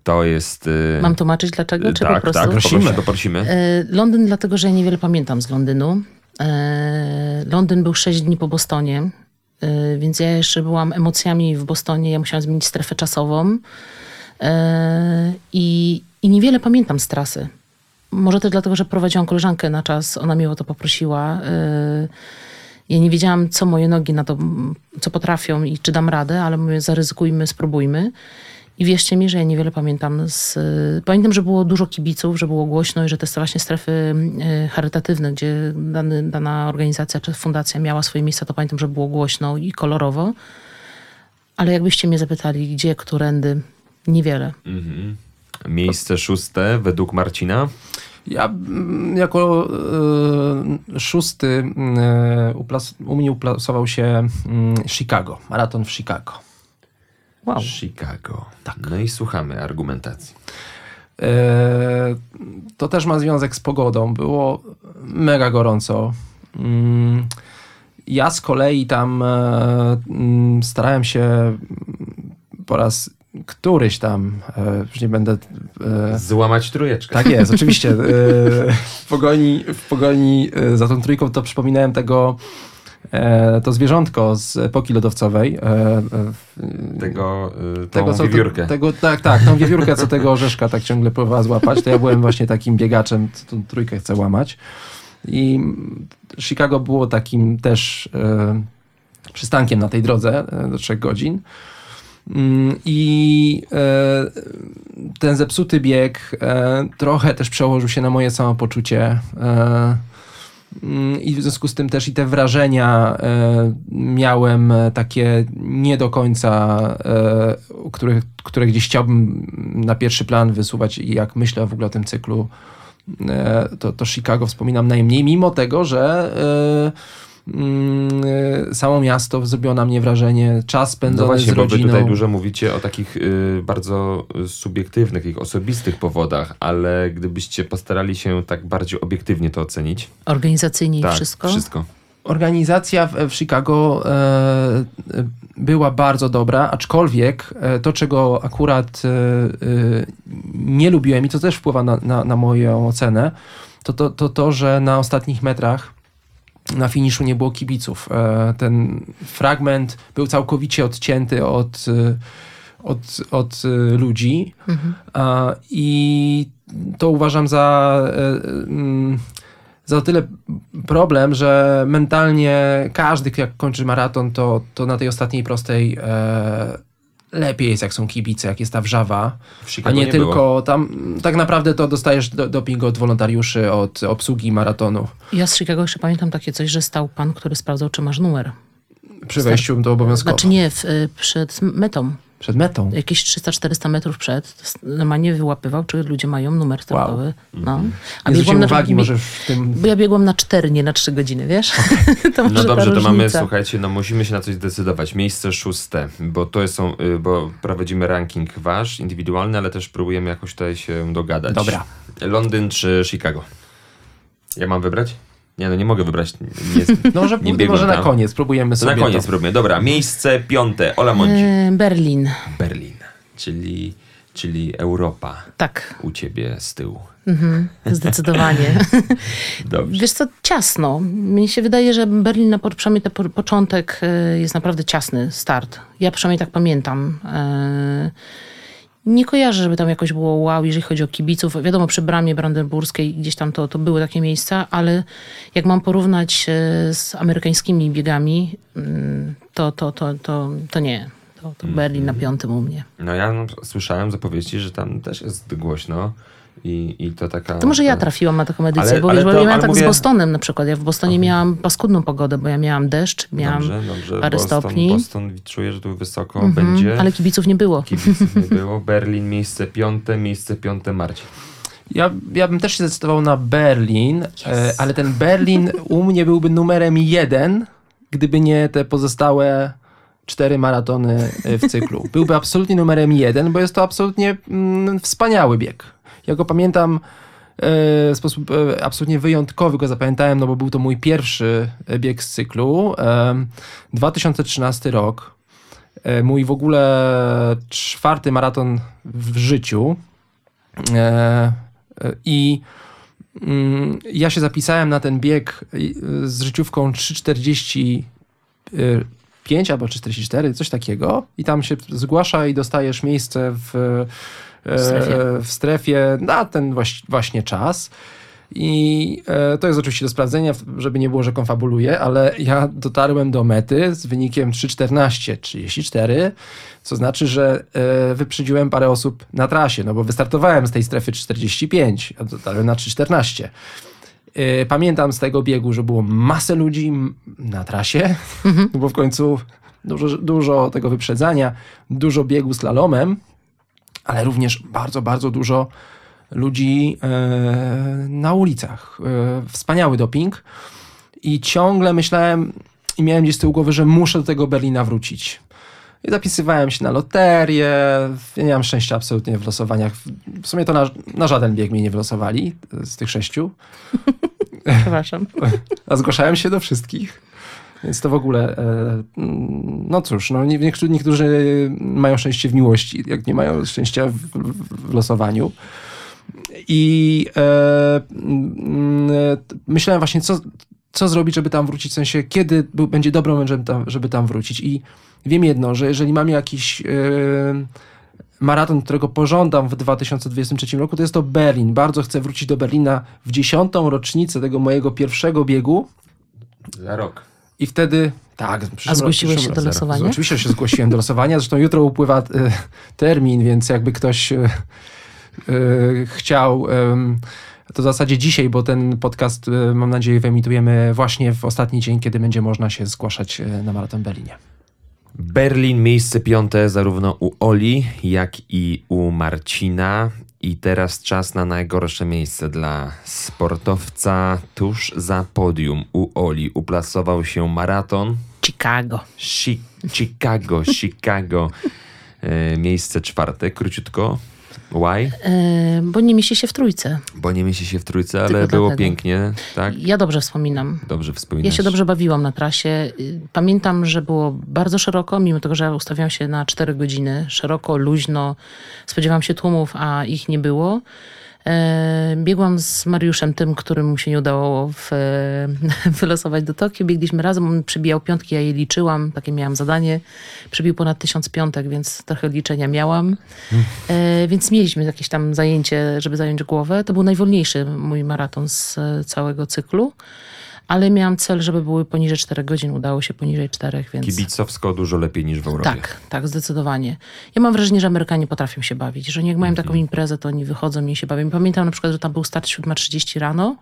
To jest... e, Mam tłumaczyć dlaczego, czy tak, po prostu? tak, Prosimy. E, Londyn, dlatego że ja niewiele pamiętam z Londynu. E, Londyn był 6 dni po Bostonie. Więc ja jeszcze byłam emocjami w Bostonie, ja musiałam zmienić strefę czasową. Y, I, I niewiele pamiętam z trasy. Może też dlatego, że prowadziłam koleżankę na czas, ona mnie o to poprosiła. Y, Ja nie wiedziałam, co moje nogi na to, co potrafią i czy dam radę, ale mówię, zaryzykujmy, spróbujmy. I wierzcie mi, że ja niewiele pamiętam. Z, pamiętam, że było dużo kibiców, że było głośno i że te właśnie strefy y, charytatywne, gdzie dany, dana organizacja czy fundacja miała swoje miejsca, to pamiętam, że było głośno i kolorowo. Ale jakbyście mnie zapytali, gdzie, którędy, niewiele. Miejsce szóste według Marcina. Ja mm, jako e, szósty uplas, u mnie uplasował się mm, Chicago, maraton w Chicago. Wow. Chicago. Tak. No i słuchamy argumentacji. E, to też ma związek z pogodą. Było mega gorąco. Mm, Ja z kolei tam e, starałem się po raz któryś tam, e, już nie będę e, Złamać trójeczkę. Tak jest, oczywiście. E, W pogoni, w pogoni za tą trójką to przypominałem tego to zwierzątko z epoki lodowcowej. Tego, tą Tego, co, wiewiórkę. tego, tak, tak, tą wiewiórkę, co tego orzeszka tak ciągle próbowała złapać, to ja byłem właśnie takim biegaczem, co tą trójkę chce łamać. I Chicago było takim też przystankiem na tej drodze do trzech godzin. Mm, I e, ten zepsuty bieg e, trochę też przełożył się na moje samopoczucie. E, mm, I w związku z tym też i te wrażenia miałem takie nie do końca, które, które gdzieś chciałbym na pierwszy plan wysuwać i jak myślę w ogóle o tym cyklu, to, to Chicago wspominam najmniej, mimo tego, że mm, e, samo miasto zrobiło na mnie wrażenie, czas No spędzony właśnie, z bo wy rodziną. tutaj dużo mówicie o takich y, bardzo subiektywnych, takich osobistych powodach, ale gdybyście postarali się tak bardziej obiektywnie to ocenić. Organizacyjnie i tak, wszystko. wszystko. Organizacja w, w Chicago e, e, była bardzo dobra, aczkolwiek e, to, czego akurat nie lubiłem i co też wpływa na, na, na moją ocenę, to to, to to, że na ostatnich metrach na finiszu nie było kibiców. E, ten fragment był całkowicie odcięty od, e, od, od e, ludzi A, i to uważam za mm, za o tyle problem, że mentalnie każdy, jak kończy maraton, to, to na tej ostatniej prostej lepiej jest, jak są kibice, jak jest ta wrzawa, W a Chicago nie, nie tylko było. tam. Tak naprawdę to dostajesz do, doping od wolontariuszy, od obsługi maratonu Ja z Chicago jeszcze pamiętam takie coś, że stał pan, który sprawdzał, czy masz numer. przy wejściu do obowiązkowo. Znaczy nie, w, y, przed metą. Przed metą. Jakieś 300-400 metrów przed. Normalnie wyłapywał, czy ludzie mają numer startowy. No. Mhm. Nie zwróciłem uwagi, może w tym. Bo ja biegłam na 4, nie na 3 godziny, wiesz? to może No dobrze, to mamy, słuchajcie, no musimy się na coś zdecydować. Miejsce szóste, bo to są, y, bo prowadzimy ranking wasz, indywidualny, ale też próbujemy jakoś tutaj się dogadać. Dobra. Londyn czy Chicago? Ja mam wybrać? Nie, no nie mogę wybrać. Nie, No, może, nie może na koniec, spróbujemy sobie. na koniec to. spróbujemy. Dobra, miejsce piąte. Ola Mondzi. E, Berlin. Berlin, czyli, czyli Europa Tak, u ciebie z tyłu. zdecydowanie. Dobrze. Wiesz co, ciasno. Mnie się wydaje, że Berlin, na po- przynajmniej ten po- początek e, jest naprawdę ciasny start. Ja przynajmniej tak pamiętam. E, Nie kojarzę, żeby tam jakoś było wow, jeżeli chodzi o kibiców. Wiadomo, przy bramie brandenburskiej gdzieś tam to, to były takie miejsca, ale jak mam porównać e, z amerykańskimi biegami, mm, to, to, to, to, to nie. To, to Berlin na piątym u mnie. No ja no, słyszałem z opowieści, że tam też jest głośno i, i to taka... To może ja trafiłam na taką edycję, Ale- bo, ale wiesz, bo ja miałam tak mówię- z Bostonem na przykład. Ja w Bostonie miałam paskudną pogodę, bo ja miałam deszcz, miałam Dobrze, dobrze. parę Boston, stopni. Boston czuję, że tu wysoko Mhm, będzie. Ale kibiców nie było. Kibiców nie było. Berlin miejsce piąte, miejsce piąte Marcin. Ja, ja bym też się zdecydował na Berlin, e, ale ten Berlin u mnie byłby numerem jeden, gdyby nie te pozostałe cztery maratony e, w cyklu. Byłby absolutnie numerem jeden, bo jest to absolutnie mm, wspaniały bieg. Ja go pamiętam e, w sposób e, absolutnie wyjątkowy, go zapamiętałem, no bo był to mój pierwszy e, bieg z cyklu. E, 2013 rok. Mój w ogóle czwarty maraton w życiu. I mm, ja się zapisałem na ten bieg z życiówką 3,45 45 albo 44, coś takiego i tam się zgłasza i dostajesz miejsce w, W strefie. w strefie na ten właś- właśnie czas. I e, to jest oczywiście do sprawdzenia, żeby nie było, że konfabuluję, ale ja dotarłem do mety z wynikiem 3.14.34, co znaczy, że e, wyprzedziłem parę osób na trasie, no bo wystartowałem z tej strefy 45, a dotarłem na 3.14. E, Pamiętam z tego biegu, że było masę ludzi na trasie, no bo w końcu dużo, dużo tego wyprzedzania, dużo biegu slalomem, ale również bardzo, bardzo dużo ludzi e, na ulicach. E, wspaniały doping. I ciągle myślałem i miałem gdzieś z tyłu głowy, że muszę do tego Berlina wrócić. I zapisywałem się na loterię. Ja nie mam szczęścia absolutnie w losowaniach. W sumie to na, na żaden bieg mnie nie wylosowali z tych sześciu. Przepraszam. A zgłaszałem się do wszystkich. Więc to w ogóle, e, no cóż, no nie- niektórzy, niektórzy mają szczęście w miłości, jak nie mają szczęścia w, w, losowaniu. I e, mm, myślałem właśnie, co, co zrobić, żeby tam wrócić, w sensie, kiedy będzie dobry moment, żeby żeby tam wrócić. I wiem jedno, że jeżeli mam jakiś e, maraton, którego pożądam w 2023 roku, to jest to Berlin. Bardzo chcę wrócić do Berlina w dziesiątą rocznicę tego mojego pierwszego biegu. Za rok. I wtedy, tak. A zgłosiłeś się do losowania? Oczywiście że się zgłosiłem do losowania. Zresztą jutro upływa e, termin, więc jakby ktoś e, e, chciał, to w zasadzie dzisiaj, bo ten podcast, mam nadzieję, wyemitujemy właśnie w ostatni dzień, kiedy będzie można się zgłaszać na Maraton Berlinie. Berlin, miejsce piąte zarówno u Oli, jak i u Marcina. I teraz czas na najgorsze miejsce dla sportowca tuż za podium. U Oli uplasował się maraton Chicago. Chi- Chicago, Chicago. E, miejsce czwarte, króciutko. Why? E, bo nie mieści się w trójce. Bo nie mieści się w trójce, ale Tylko było dlatego. pięknie, tak? Ja dobrze wspominam. Dobrze wspominasz. Ja się dobrze bawiłam na trasie. Y, Pamiętam, że było bardzo szeroko, mimo tego, że ja ustawiałam się na 4 godziny. Szeroko, luźno. Spodziewałam się tłumów, a ich nie było. E, Biegłam z Mariuszem, tym, którym się nie udało w, wylosować do Tokio. Biegliśmy razem, on przybijał piątki, ja je liczyłam, takie miałam zadanie. Przybił ponad tysiąc piątek, więc trochę liczenia miałam. E, więc mieliśmy jakieś tam zajęcie, żeby zająć głowę. To był najwolniejszy mój maraton z e, całego cyklu. Ale miałam cel, żeby były poniżej 4 godzin. Udało się poniżej 4, więc... Kibicowsko dużo lepiej niż w Europie. Tak, tak, zdecydowanie. Ja mam wrażenie, że Amerykanie potrafią się bawić, że jak mają taką imprezę, to oni wychodzą i się bawią. Pamiętam na przykład, że tam był start 7.30 rano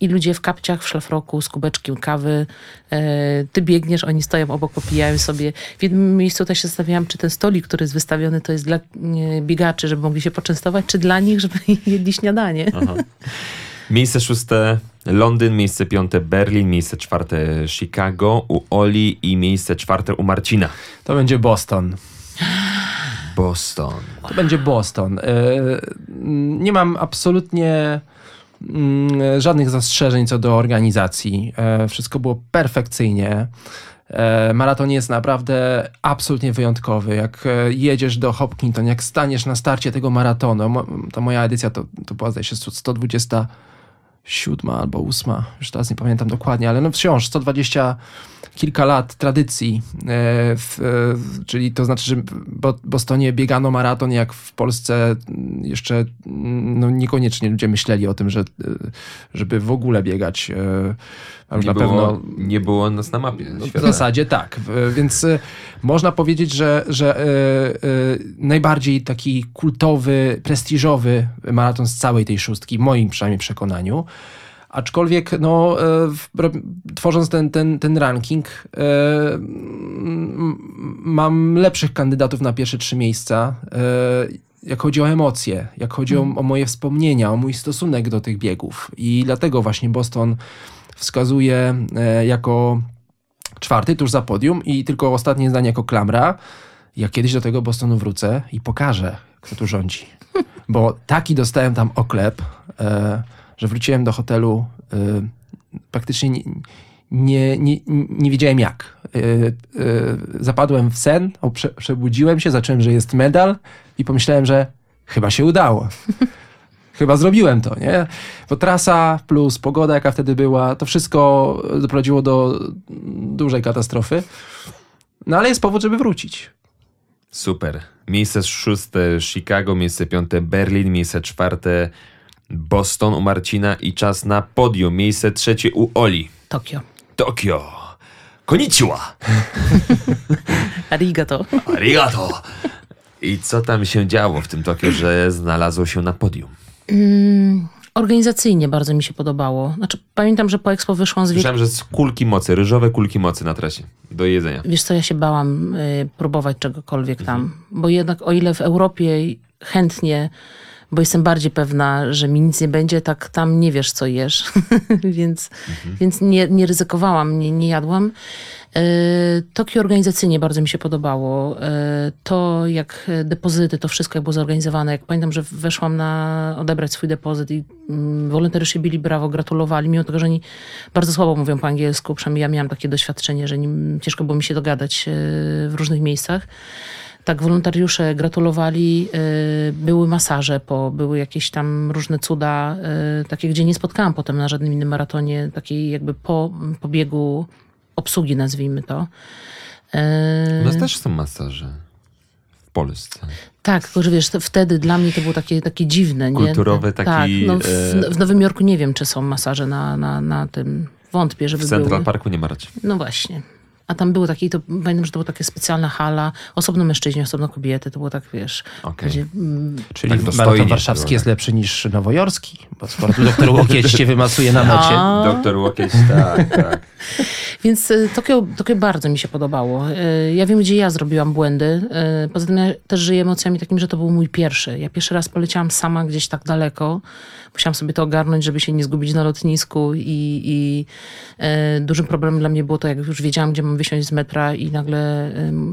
i ludzie w kapciach, w szlafroku, z kubeczkiem kawy. E, ty biegniesz, oni stoją obok, popijają sobie. W jednym miejscu też się zastanawiałam, czy ten stolik, który jest wystawiony, to jest dla biegaczy, żeby mogli się poczęstować, czy dla nich, żeby jedli śniadanie. Miejsce szóste Londyn, miejsce piąte Berlin, miejsce czwarte Chicago u Oli i miejsce czwarte u Marcina. To będzie Boston. Boston. To będzie Boston. E, Nie mam absolutnie mm, żadnych zastrzeżeń co do organizacji. E, Wszystko było perfekcyjnie. E, Maraton jest naprawdę absolutnie wyjątkowy. Jak jedziesz do Hopkinton, jak staniesz na starcie tego maratonu, ta moja edycja to, to była zdaje się 127 albo 8, już teraz nie pamiętam dokładnie, ale no wciąż 120 kilka lat tradycji, e, w, e, czyli to znaczy, że w Bo- Bostonie biegano maraton, jak w Polsce mm, jeszcze mm, no, niekoniecznie ludzie myśleli o tym, że, e, żeby w ogóle biegać. A już Nie na było, pewno nie było nas na mapie. w świata. zasadzie tak. W- Więc można powiedzieć, że, że najbardziej taki kultowy, prestiżowy maraton z całej tej szóstki, w moim przynajmniej przekonaniu. Aczkolwiek, no, e, tworząc ten, ten, ten ranking, e, mam lepszych kandydatów na pierwsze trzy miejsca. e, Jak chodzi o emocje, jak chodzi o, o moje wspomnienia, o mój stosunek do tych biegów. I dlatego właśnie Boston wskazuje jako czwarty, tuż za podium i tylko ostatnie zdanie jako klamra. Ja kiedyś do tego Bostonu wrócę i pokażę, kto tu rządzi. Bo taki dostałem tam oklep, e, że wróciłem do hotelu e, praktycznie nie, nie, nie, nie wiedziałem jak. E, e, zapadłem w sen, prze, przebudziłem się, zacząłem, że jest medal i pomyślałem, że chyba się udało. Chyba zrobiłem to, nie? Bo trasa plus pogoda, jaka wtedy była, to wszystko doprowadziło do dużej katastrofy. No ale jest powód, żeby wrócić. Super. Miejsce szóste Chicago, miejsce piąte Berlin, miejsce czwarte Boston u Marcina i czas na podium. Miejsce trzecie u Oli. Tokio. Tokio. Konnichiwa. Arigato. Arigato. I co tam się działo w tym Tokio, że znalazło się na podium? Mm, organizacyjnie bardzo mi się podobało. Znaczy, pamiętam, że po Expo wyszłam z. Słyszałem, że z kulki mocy, ryżowe kulki mocy na trasie do jedzenia. Wiesz co, ja się bałam y, próbować czegokolwiek tam, bo jednak o ile w Europie chętnie, bo jestem bardziej pewna, że mi nic nie będzie, tak tam nie wiesz, co jesz, więc, więc nie, nie ryzykowałam, nie, nie jadłam. Y, Tokio organizacyjnie bardzo mi się podobało. Y, To jak depozyty, to wszystko jak było zorganizowane. Jak pamiętam, że weszłam na odebrać swój depozyt i mm, wolontariusze bili brawo, gratulowali, mimo tego, że oni bardzo słabo mówią po angielsku. Przynajmniej ja miałam takie doświadczenie, że nim, ciężko było mi się dogadać y, w różnych miejscach. Tak, wolontariusze gratulowali, y, były masaże, po, były jakieś tam różne cuda, y, takie, gdzie nie spotkałam potem na żadnym innym maratonie, takiej jakby po, po biegu obsługi, nazwijmy to. Y, U nas też są masaże. W Polsce. tak, tylko że wiesz, wtedy dla mnie to było takie, takie dziwne. Nie? Kulturowy taki, Tak, no w, e, w Nowym Jorku nie wiem, czy są masaże na, na, na tym. Wątpię, żeby W Central były. Parku nie ma raczej. No właśnie. A tam były takie, to pamiętam, że to była taka specjalna hala, osobno mężczyźni, osobno kobiety, to było tak, wiesz, Okej. gdzie, mm, Czyli Tak maraton warszawski było, jest lepszy niż nowojorski, bo skoro doktor Łokieć cię wymasuje na mecie. A. Doktor Łokieć, tak, tak. Więc y, Tokio, Tokio bardzo mi się podobało. Y, Ja wiem, gdzie ja zrobiłam błędy. Y, Poza tym ja też żyję emocjami takimi, że to był mój pierwszy. Ja pierwszy raz poleciałam sama gdzieś tak daleko. Musiałam sobie to ogarnąć, żeby się nie zgubić na lotnisku i, i e, dużym problemem dla mnie było to, jak już wiedziałam, gdzie mam wysiąść z metra i nagle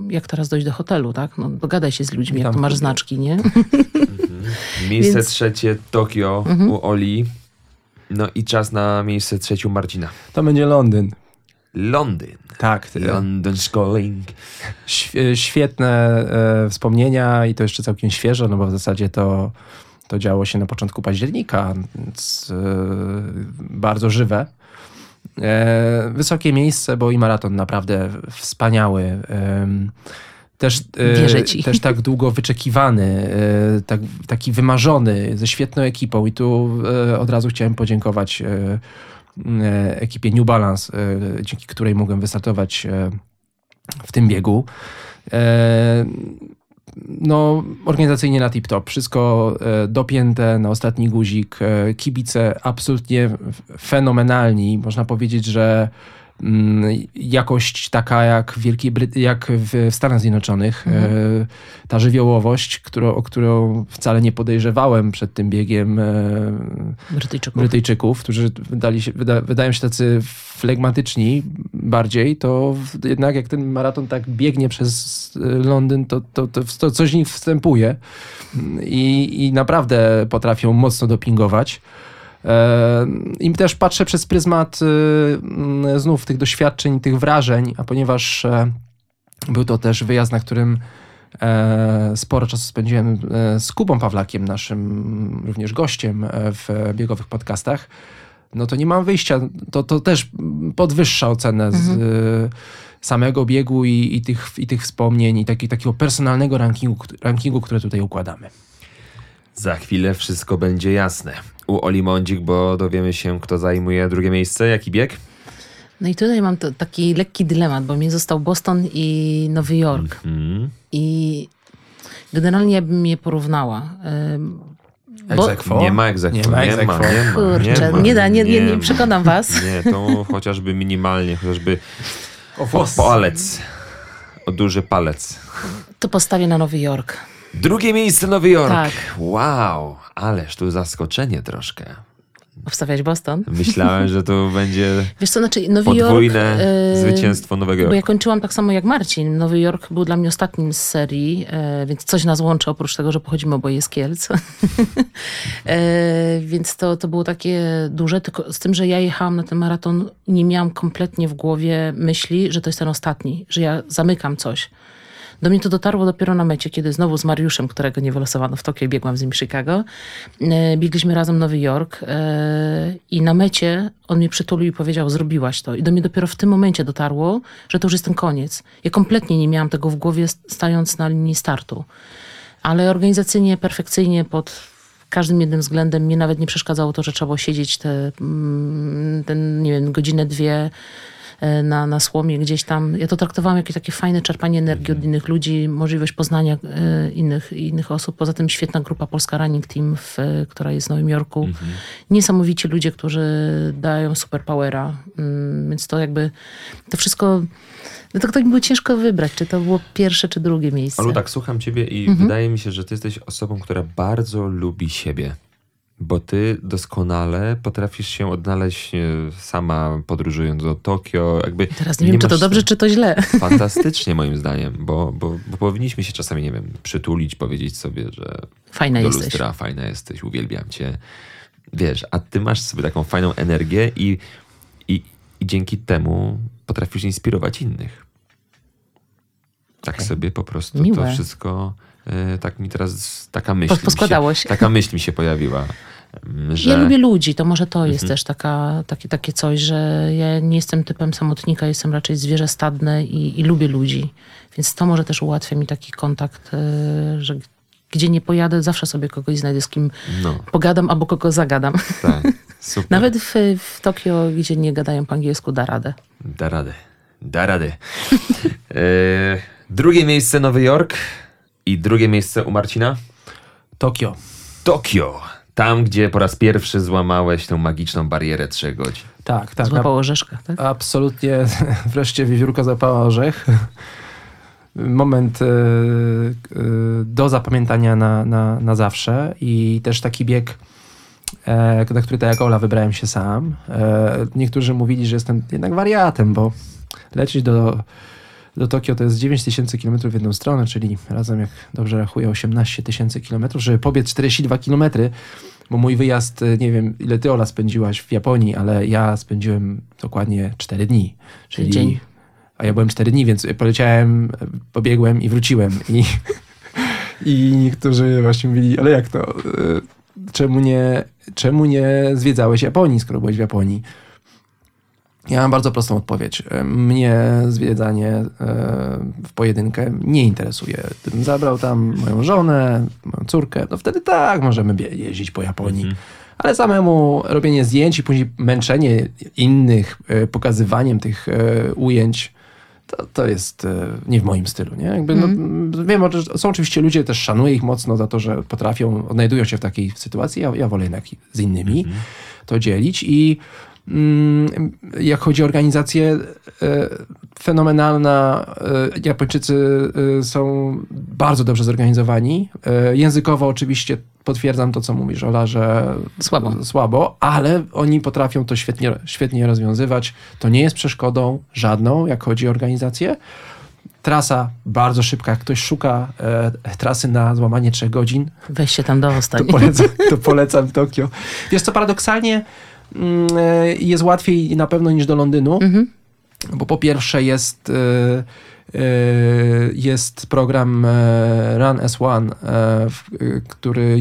jak teraz dojść do hotelu, tak? No dogadaj się z ludźmi, jak Tam- masz znaczki, nie? Miejsce Więc- trzecie Tokio u Oli. No i czas na miejsce trzecie u Marcina. To będzie Londyn. Londyn. Tak, ty- London's calling. Św- świetne e, wspomnienia i to jeszcze całkiem świeże, no bo w zasadzie to, to działo się na początku października, więc e, bardzo żywe. E, wysokie miejsce, bo i maraton naprawdę wspaniały. Też, e, też tak długo wyczekiwany, e, tak, taki wymarzony, ze świetną ekipą. I tu od razu chciałem podziękować ekipie New Balance, dzięki której mogłem wystartować w tym biegu. No, organizacyjnie na tip-top. Wszystko e, dopięte na ostatni guzik. E, kibice absolutnie fenomenalni. Można powiedzieć, że jakość taka jak w Wielkiej jak w Stanach Zjednoczonych. E, ta żywiołowość, którą, o którą wcale nie podejrzewałem przed tym biegiem e, Brytyjczyków. Brytyjczyków, którzy wydali się, wyda, wydają się tacy flegmatyczni bardziej, to jednak jak ten maraton tak biegnie przez Londyn, to, to, to, to coś w nich wstępuje i, i naprawdę potrafią mocno dopingować. I też patrzę przez pryzmat y, mm, znów tych doświadczeń, tych wrażeń, a ponieważ e, był to też wyjazd, na którym e, sporo czasu spędziłem e, z Kubą Pawlakiem, naszym również gościem w biegowych podcastach, no to nie mam wyjścia. To, to też podwyższa ocenę z e, samego biegu i, i, tych, i tych wspomnień i taki, takiego personalnego rankingu, rankingu, które tutaj układamy. Za chwilę wszystko będzie jasne. U Oli Mądzik, bo dowiemy się, kto zajmuje drugie miejsce. Jaki bieg? No i tutaj mam to, taki lekki dylemat, bo mi został Boston i Nowy Jork. Mm. I generalnie bym je porównała. Bo, Egzekwo. Nie ma egzekwo. Nie ma egzekwo. kurczę, nie, da, nie, nie, nie, przekonam was. Nie, to chociażby minimalnie, chociażby O o palec. O duży palec. To postawię na Nowy Jork. Drugie miejsce Nowy Jork. Tak. Wow, ależ tu zaskoczenie troszkę. Obstawiać Boston. Myślałem, że to będzie Wiesz co, znaczy Nowy podwójne Jork... yy, zwycięstwo Nowego Bo ja Jorku. kończyłam tak samo jak Marcin. Nowy Jork był dla mnie ostatnim z serii, e, więc coś nas łączy oprócz tego, że pochodzimy oboje z Kielc. e, więc to, to było takie duże, tylko z tym, że ja jechałam na ten maraton nie miałam kompletnie w głowie myśli, że to jest ten ostatni, że ja zamykam coś. Do mnie to dotarło dopiero na mecie, kiedy znowu z Mariuszem, którego nie wylosowano w Tokio, biegłam z nim Chicago. E, Biegliśmy razem Nowy Jork e, i na mecie on mnie przytulił i powiedział, zrobiłaś to. I do mnie dopiero w tym momencie dotarło, że to już jest ten koniec. Ja kompletnie nie miałam tego w głowie, stając na linii startu. Ale organizacyjnie, perfekcyjnie, pod każdym jednym względem mnie nawet nie przeszkadzało to, że trzeba było siedzieć te, mm, ten, nie wiem, godzinę, dwie na, na słomie gdzieś tam. Ja to traktowałam jako takie fajne czerpanie energii od innych ludzi, możliwość poznania e, innych, innych osób. Poza tym świetna grupa Polska Running Team, w, która jest w Nowym Jorku. Niesamowici ludzie, którzy dają superpowera. Mm, Więc to jakby, to wszystko, dlatego tak mi było ciężko wybrać, czy to było pierwsze, czy drugie miejsce. Olu, tak słucham ciebie i Mhm. wydaje mi się, że ty jesteś osobą, która bardzo lubi siebie. Bo ty doskonale potrafisz się odnaleźć e, sama podróżując do Tokio. Jakby Teraz nie wiem, czy to dobrze, czy to źle. Fantastycznie moim zdaniem, bo, bo, bo powinniśmy się czasami, nie wiem, przytulić, powiedzieć sobie, że Fajna do jesteś. lustra, fajna jesteś, uwielbiam cię. Wiesz, a ty masz sobie taką fajną energię i, i, i dzięki temu potrafisz inspirować innych. Tak Okej. sobie po prostu to Miłe. wszystko, e, tak mi teraz, taka myśl, poskładało się, się. taka myśl mi się pojawiła, że... Ja lubię ludzi, to może to Mhm. jest też taka, takie, takie coś, że ja nie jestem typem samotnika, jestem raczej zwierzę stadne i, i lubię ludzi. Więc to może też ułatwia mi taki kontakt, e, że gdzie nie pojadę, zawsze sobie kogoś znajdę, z kim No, pogadam albo kogo zagadam. tak. Nawet w, w Tokio, gdzie nie gadają po angielsku, da radę. Da radę. Da radę. e, drugie miejsce Nowy Jork i drugie miejsce u Marcina? Tokio. Tokio. Tam, gdzie po raz pierwszy złamałeś tą magiczną barierę trzech godzin. Tak, tak. Złapał orzeszka, tak? Absolutnie wreszcie wiewiórka zapała orzech. Moment e, e, do zapamiętania na, na, na zawsze i też taki bieg, e, na który tak jak Ola wybrałem się sam. Niektórzy mówili, że jestem jednak wariatem, bo lecieć do, do Tokio to jest 9 tysięcy kilometrów w jedną stronę, czyli razem, jak dobrze rachuję, 18 tysięcy kilometrów, żeby pobiec 42 kilometry, bo mój wyjazd, e, nie wiem ile ty Ola spędziłaś w Japonii, ale ja spędziłem dokładnie 4 dni. Czyli, Dzień. A ja byłem 4 dni, więc poleciałem, e, pobiegłem i wróciłem. I, i niektórzy właśnie mówili, ale jak to? e, Czemu nie, czemu nie zwiedzałeś Japonii, skoro byłeś w Japonii? Ja mam bardzo prostą odpowiedź. E, Mnie zwiedzanie e, w pojedynkę nie interesuje. Gdybym zabrał tam moją żonę, moją córkę, no wtedy tak, możemy jeździć po Japonii. Ale samemu robienie zdjęć i później męczenie innych, e, pokazywaniem tych ujęć, to, to jest nie w moim stylu. Nie? Jakby, no, wiem, że są oczywiście ludzie, też szanuję ich mocno za to, że potrafią, odnajdują się w takiej sytuacji. Ja, ja wolę jednak z innymi to dzielić i jak chodzi o organizację, e, fenomenalna. E, Japończycy e, są bardzo dobrze zorganizowani. Językowo oczywiście potwierdzam to, co mówisz, Ola, że Słabo. słabo, ale oni potrafią to świetnie, świetnie rozwiązywać. To nie jest przeszkodą żadną, jak chodzi o organizację. Trasa bardzo szybka. Jak ktoś szuka e, trasy na złamanie trzech godzin, Weź się tam dostań. to polecam, to polecam Tokio. Wiesz co, paradoksalnie mm, jest łatwiej na pewno niż do Londynu, bo po pierwsze jest, e, e, jest program e, Run S1, e, w- e, który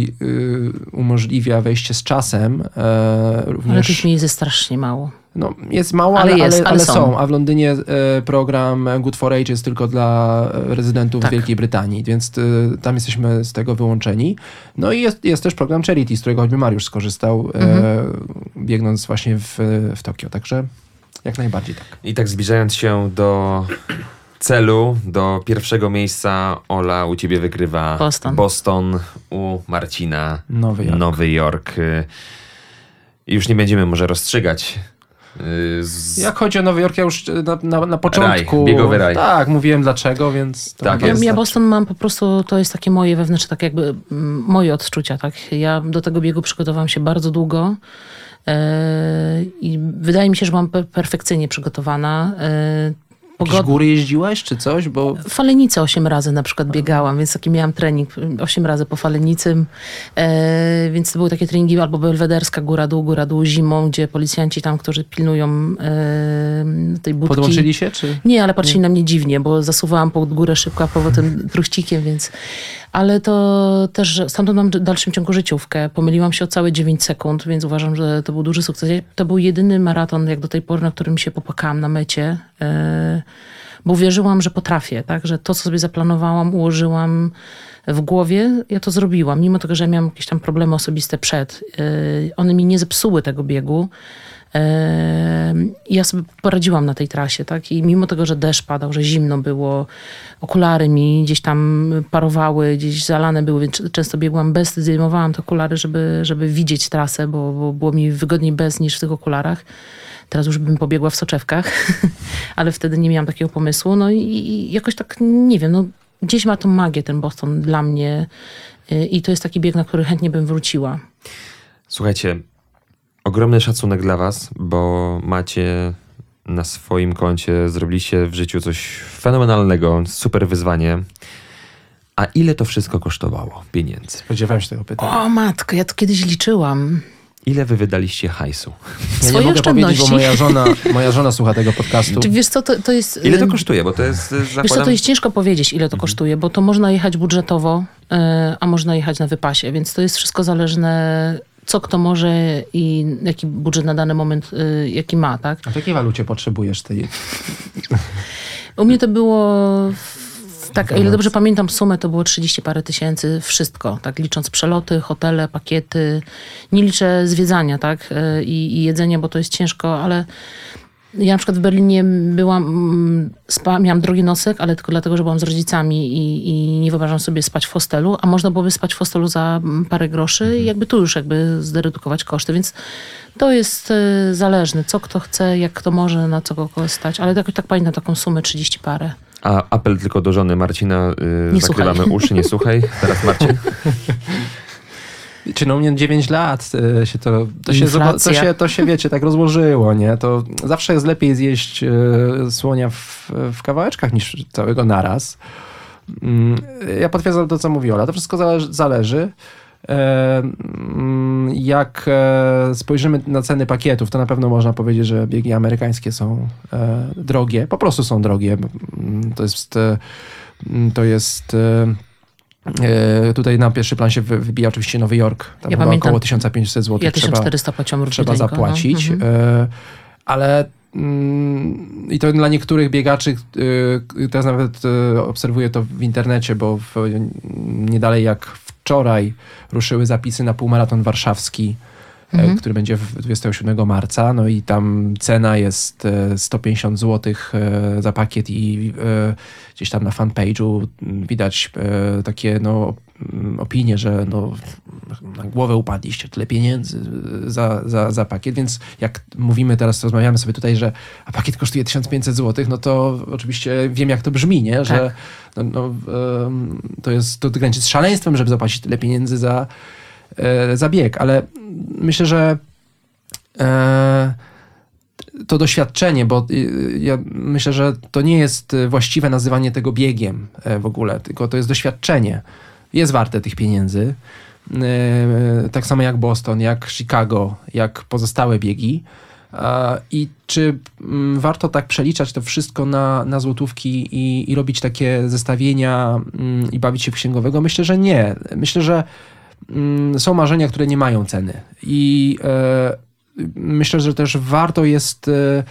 e, umożliwia wejście z czasem. e, Ale Również, tych miejsc jest strasznie mało. No, jest mało, ale, Ale jest, ale, ale są. są. A w Londynie e, program Good for Age jest tylko dla e, rezydentów Tak. Wielkiej Brytanii, więc e, tam jesteśmy z tego wyłączeni. No i jest, jest też program Charity, z którego choćby Mariusz skorzystał, Mhm. e, biegnąc właśnie w, w Tokio. Także jak najbardziej tak. I tak zbliżając się do celu, do pierwszego miejsca, Ola u ciebie wygrywa Boston. Boston u Marcina Nowy Jork. Nowy Jork. Y, Już nie będziemy może rozstrzygać. Y, Z... Jak chodzi o Nowy Jork, ja już na, na, na początku... biegowy raj. Tak, mówiłem dlaczego, więc... To Tak jest. ja wystarczy. Boston mam po prostu, to jest takie moje wewnętrzne, tak jakby mm, moje odczucia, tak. Ja do tego biegu przygotowałam się bardzo długo e, i wydaje mi się, że byłam per- perfekcyjnie przygotowana. E, Jakieś góry jeździłaś czy coś? Bo Falenicę 8 razy na przykład biegałam, więc taki miałam trening 8 razy po Falenicy, e, więc to były takie treningi albo Belwederska, góra dół, góra dół zimą, gdzie policjanci tam, którzy pilnują e, tej budki. podłączyli się? Czy... Nie, ale patrzyli na mnie dziwnie, bo zasuwałam pod górę szybko, a powrotem truścikiem, więc... Ale to też stamtąd mam w dalszym ciągu życiówkę. Pomyliłam się o całe 9 sekund, więc uważam, że to był duży sukces. To był jedyny maraton, jak do tej pory, na którym się popłakałam na mecie, e, bo wierzyłam, że potrafię, tak? Że to, co sobie zaplanowałam, ułożyłam w głowie, ja to zrobiłam. Mimo tego, że miałam jakieś tam problemy osobiste przed. e, One mi nie zepsuły tego biegu. Ja sobie poradziłam na tej trasie, tak? I mimo tego, że deszcz padał, że zimno było, okulary mi gdzieś tam parowały, gdzieś zalane były, więc często biegłam bez, zdejmowałam te okulary, żeby, żeby widzieć trasę, bo, bo było mi wygodniej bez niż w tych okularach. Teraz już bym pobiegła w soczewkach, ale wtedy nie miałam takiego pomysłu. No i, i jakoś tak, nie wiem, no gdzieś ma tą magię ten Boston dla mnie y, i to jest taki bieg, na który chętnie bym wróciła. Słuchajcie, ogromny szacunek dla Was, bo macie na swoim koncie, zrobiliście w życiu coś fenomenalnego, super wyzwanie. A ile to wszystko kosztowało pieniędzy? Spodziewałem się tego pytania. O matko, ja to kiedyś liczyłam. Ile wy wydaliście hajsu? Ja Swoje nie mogę powiedzieć, bo moja żona, moja żona słucha tego podcastu. Czy wiesz co, to, to jest... Ile to kosztuje? Bo to jest, y, Wiesz co, zakładam... to jest ciężko powiedzieć, ile to Mhm. kosztuje, bo to można jechać budżetowo, y, a można jechać na wypasie, więc to jest wszystko zależne, co kto może i jaki budżet na dany moment, y, jaki ma, tak? A w jakiej walucie potrzebujesz tej? U mnie to było, tak, o ile dobrze pamiętam sumę, to było 30 parę tysięcy, wszystko, tak, licząc przeloty, hotele, pakiety, nie liczę zwiedzania, tak, y, i, i jedzenia, bo to jest ciężko, ale ja na przykład w Berlinie byłam, mm, spa, miałam drogi nosek, ale tylko dlatego, że byłam z rodzicami i, i nie wyobrażam sobie spać w hostelu, a można byłoby spać w hostelu za mm, parę groszy i jakby tu już jakby zredukować koszty, więc to jest y, zależne, co kto chce, jak kto może, na co kogo stać, ale tak, tak pamiętam taką sumę 30 parę. A apel tylko do żony Marcina, y, Nie zakrywamy słuchaj. uszy, nie słuchaj. Teraz Marcin. Czy no mnie 9 lat e, się to, to, się, to, się, to się, wiecie, tak rozłożyło, nie? To zawsze jest lepiej zjeść e, słonia w, w kawałeczkach niż całego naraz. Mm, Ja potwierdzam to, co mówi Ola. To wszystko zależy. zależy. E, mm, Jak spojrzymy na ceny pakietów, to na pewno można powiedzieć, że biegi amerykańskie są drogie. Po prostu są drogie. Mm, To jest... To jest Tutaj na pierwszy plan się wy- wybija oczywiście Nowy Jork. Tam Ja chyba pamiętam. około 1500 zł Ja trzeba, 1400 płaciłam trzeba Rudzydeńko, zapłacić. No. Mhm. E, Ale mm, i to dla niektórych biegaczy, y, teraz nawet obserwuję to w internecie, bo w, nie dalej jak wczoraj ruszyły zapisy na półmaraton warszawski, e, Mhm. który będzie w 27 marca. No i tam cena jest e, 150 zł e, za pakiet i e, gdzieś tam na fanpage'u widać e, takie no, opinie, że no, na głowę upadliście, tyle pieniędzy za, za, za pakiet, więc jak mówimy teraz, rozmawiamy sobie tutaj, że a pakiet kosztuje 1500 zł, no to oczywiście wiem jak to brzmi, nie? Że no, no, em, to jest, to graniczy z szaleństwem, żeby zapłacić tyle pieniędzy za, e, za bieg, ale myślę, że e, to doświadczenie, bo y, ja myślę, że to nie jest właściwe nazywanie tego biegiem e, w ogóle, tylko to jest doświadczenie. Jest warte tych pieniędzy. E, Tak samo jak Boston, jak Chicago, jak pozostałe biegi. E, I czy mm, warto tak przeliczać to wszystko na, na złotówki i, i robić takie zestawienia mm, i bawić się w księgowego? Myślę, że nie. Myślę, że są marzenia, które nie mają ceny. I e, myślę, że też warto jest e,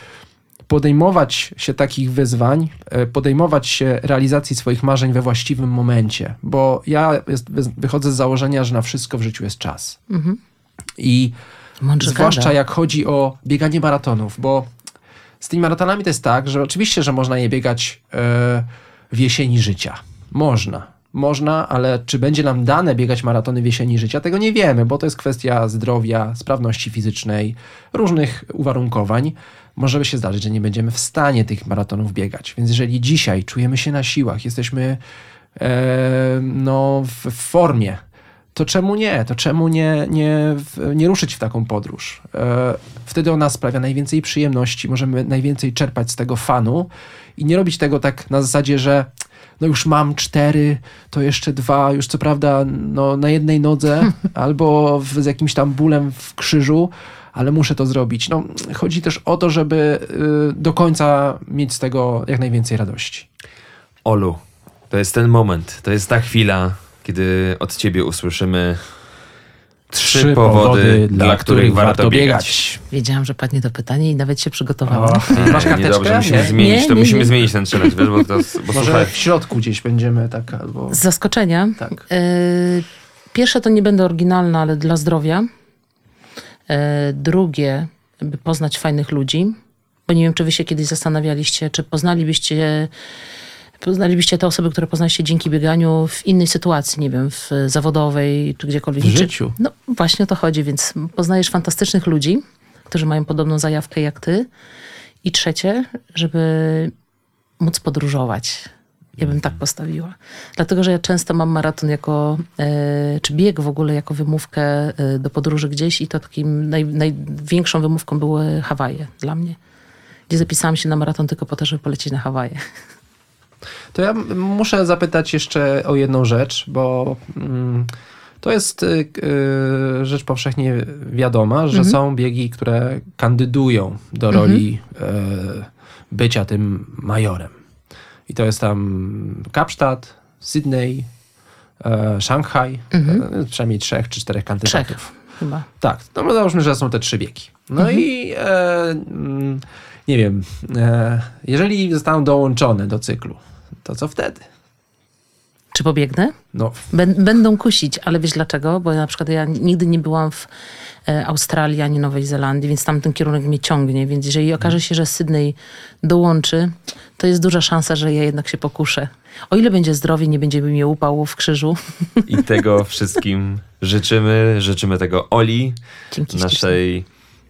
podejmować się takich wyzwań, e, podejmować się realizacji swoich marzeń we właściwym momencie, bo ja jest, wychodzę z założenia, że na wszystko w życiu jest czas. Mhm. I Mądrze zwłaszcza gada. jak chodzi o bieganie maratonów, bo z tymi maratonami to jest tak, że oczywiście, że można je biegać w jesieni życia. Można. Można, ale czy będzie nam dane biegać maratony w jesieni życia, tego nie wiemy, bo to jest kwestia zdrowia, sprawności fizycznej, różnych uwarunkowań. Może się zdarzyć, że nie będziemy w stanie tych maratonów biegać. Więc jeżeli dzisiaj czujemy się na siłach, jesteśmy e, no, w formie, to czemu nie? To czemu nie, nie, nie ruszyć w taką podróż? E, Wtedy ona sprawia najwięcej przyjemności, możemy najwięcej czerpać z tego fanu i nie robić tego tak na zasadzie, że no już mam cztery, to jeszcze dwa, już co prawda no, na jednej nodze albo w, z jakimś tam bólem w krzyżu, ale muszę to zrobić. No, chodzi też o to, żeby y, do końca mieć z tego jak najwięcej radości. Olu, to jest ten moment, to jest ta chwila, kiedy od ciebie usłyszymy trzy, powody, dla, których warto biegać. Wiedziałam, że padnie to pytanie i nawet się przygotowałam. O, masz karteczkę? Niedobrze, musimy Nie? zmienić, Nie, to musimy nie. zmienić ten challenge, wiesz, bo to, bo Może słuchaj, w środku gdzieś będziemy tak albo... Z zaskoczenia. Tak. E, Pierwsze to nie będę oryginalna, ale dla zdrowia. E, Drugie, by poznać fajnych ludzi. Bo nie wiem, czy wy się kiedyś zastanawialiście, czy poznalibyście, poznalibyście te osoby, które poznaliście dzięki bieganiu w innej sytuacji, nie wiem, w zawodowej, czy gdziekolwiek. W życiu. No właśnie o to chodzi, więc poznajesz fantastycznych ludzi, którzy mają podobną zajawkę jak ty. I trzecie, żeby móc podróżować. Ja bym tak postawiła. Dlatego, że ja często mam maraton jako, e, czy bieg w ogóle jako wymówkę e, do podróży gdzieś i to takim naj, największą wymówką były Hawaje dla mnie. Gdzie zapisałam się na maraton tylko po to, żeby polecieć na Hawaje. To ja muszę zapytać jeszcze o jedną rzecz, bo mm, to jest y, y, rzecz powszechnie wiadoma, że są biegi, które kandydują do roli y, bycia tym majorem. I to jest tam Kapsztad, Sydney, e, Szanghaj, e, przynajmniej trzech czy czterech kandydatów. Trzech chyba. Tak, no załóżmy, że są te trzy biegi. No i e, mm, nie wiem, e, jeżeli zostaną dołączone do cyklu, to co wtedy? Czy pobiegnę? No, Bę- Będą kusić, ale wiesz dlaczego? Bo na przykład ja nigdy nie byłam w e, Australii ani Nowej Zelandii, więc tam ten kierunek mnie ciągnie. Więc jeżeli okaże się, że Sydney dołączy, to jest duża szansa, że ja jednak się pokuszę. O ile będzie zdrowie, nie będzie mi mnie upał w krzyżu. i tego wszystkim życzymy, życzymy tego Oli, Dzięki naszej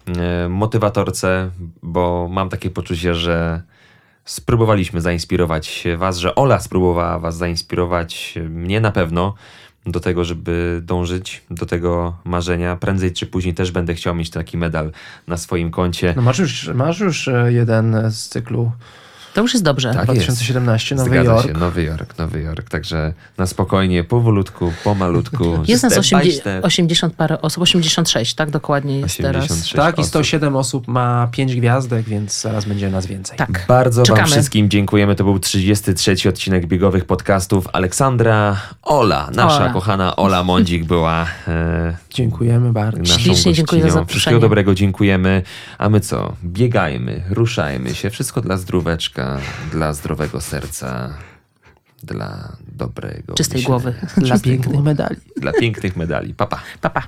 e, motywatorce, bo mam takie poczucie, że spróbowaliśmy zainspirować was, że Ola spróbowała was zainspirować, e, mnie na pewno, do tego, żeby dążyć do tego marzenia. Prędzej czy później też będę chciał mieć taki medal na swoim koncie. no masz, już, masz już e, jeden z cyklu To już jest dobrze. Tak. 2017 Nowy Zgadza Jork. się, Nowy Jork, Nowy Jork. Także na spokojnie, powolutku, pomalutku. Jest nas step by 80, step. 80 parę osób, 86, tak dokładnie jest teraz. 86 Tak, i osób. 107 osób ma 5 gwiazdek, więc zaraz będzie nas więcej. Tak. Bardzo Czekamy. Wam wszystkim dziękujemy. To był 33 odcinek biegowych podcastów. Aleksandra, Ola, nasza Ola. kochana Ola Mądzik była e, Dziękujemy bardzo. naszą Ślicznie dziękuję za zaproszenie. Wszystkiego dobrego dziękujemy. A my co? Biegajmy, ruszajmy się. Wszystko dla zdróweczka, dla zdrowego serca, dla dobrego Czystej myślenia. głowy. Dla Czystej pięknych głowy. medali. Dla pięknych medali. Papa. Pa. Pa, pa.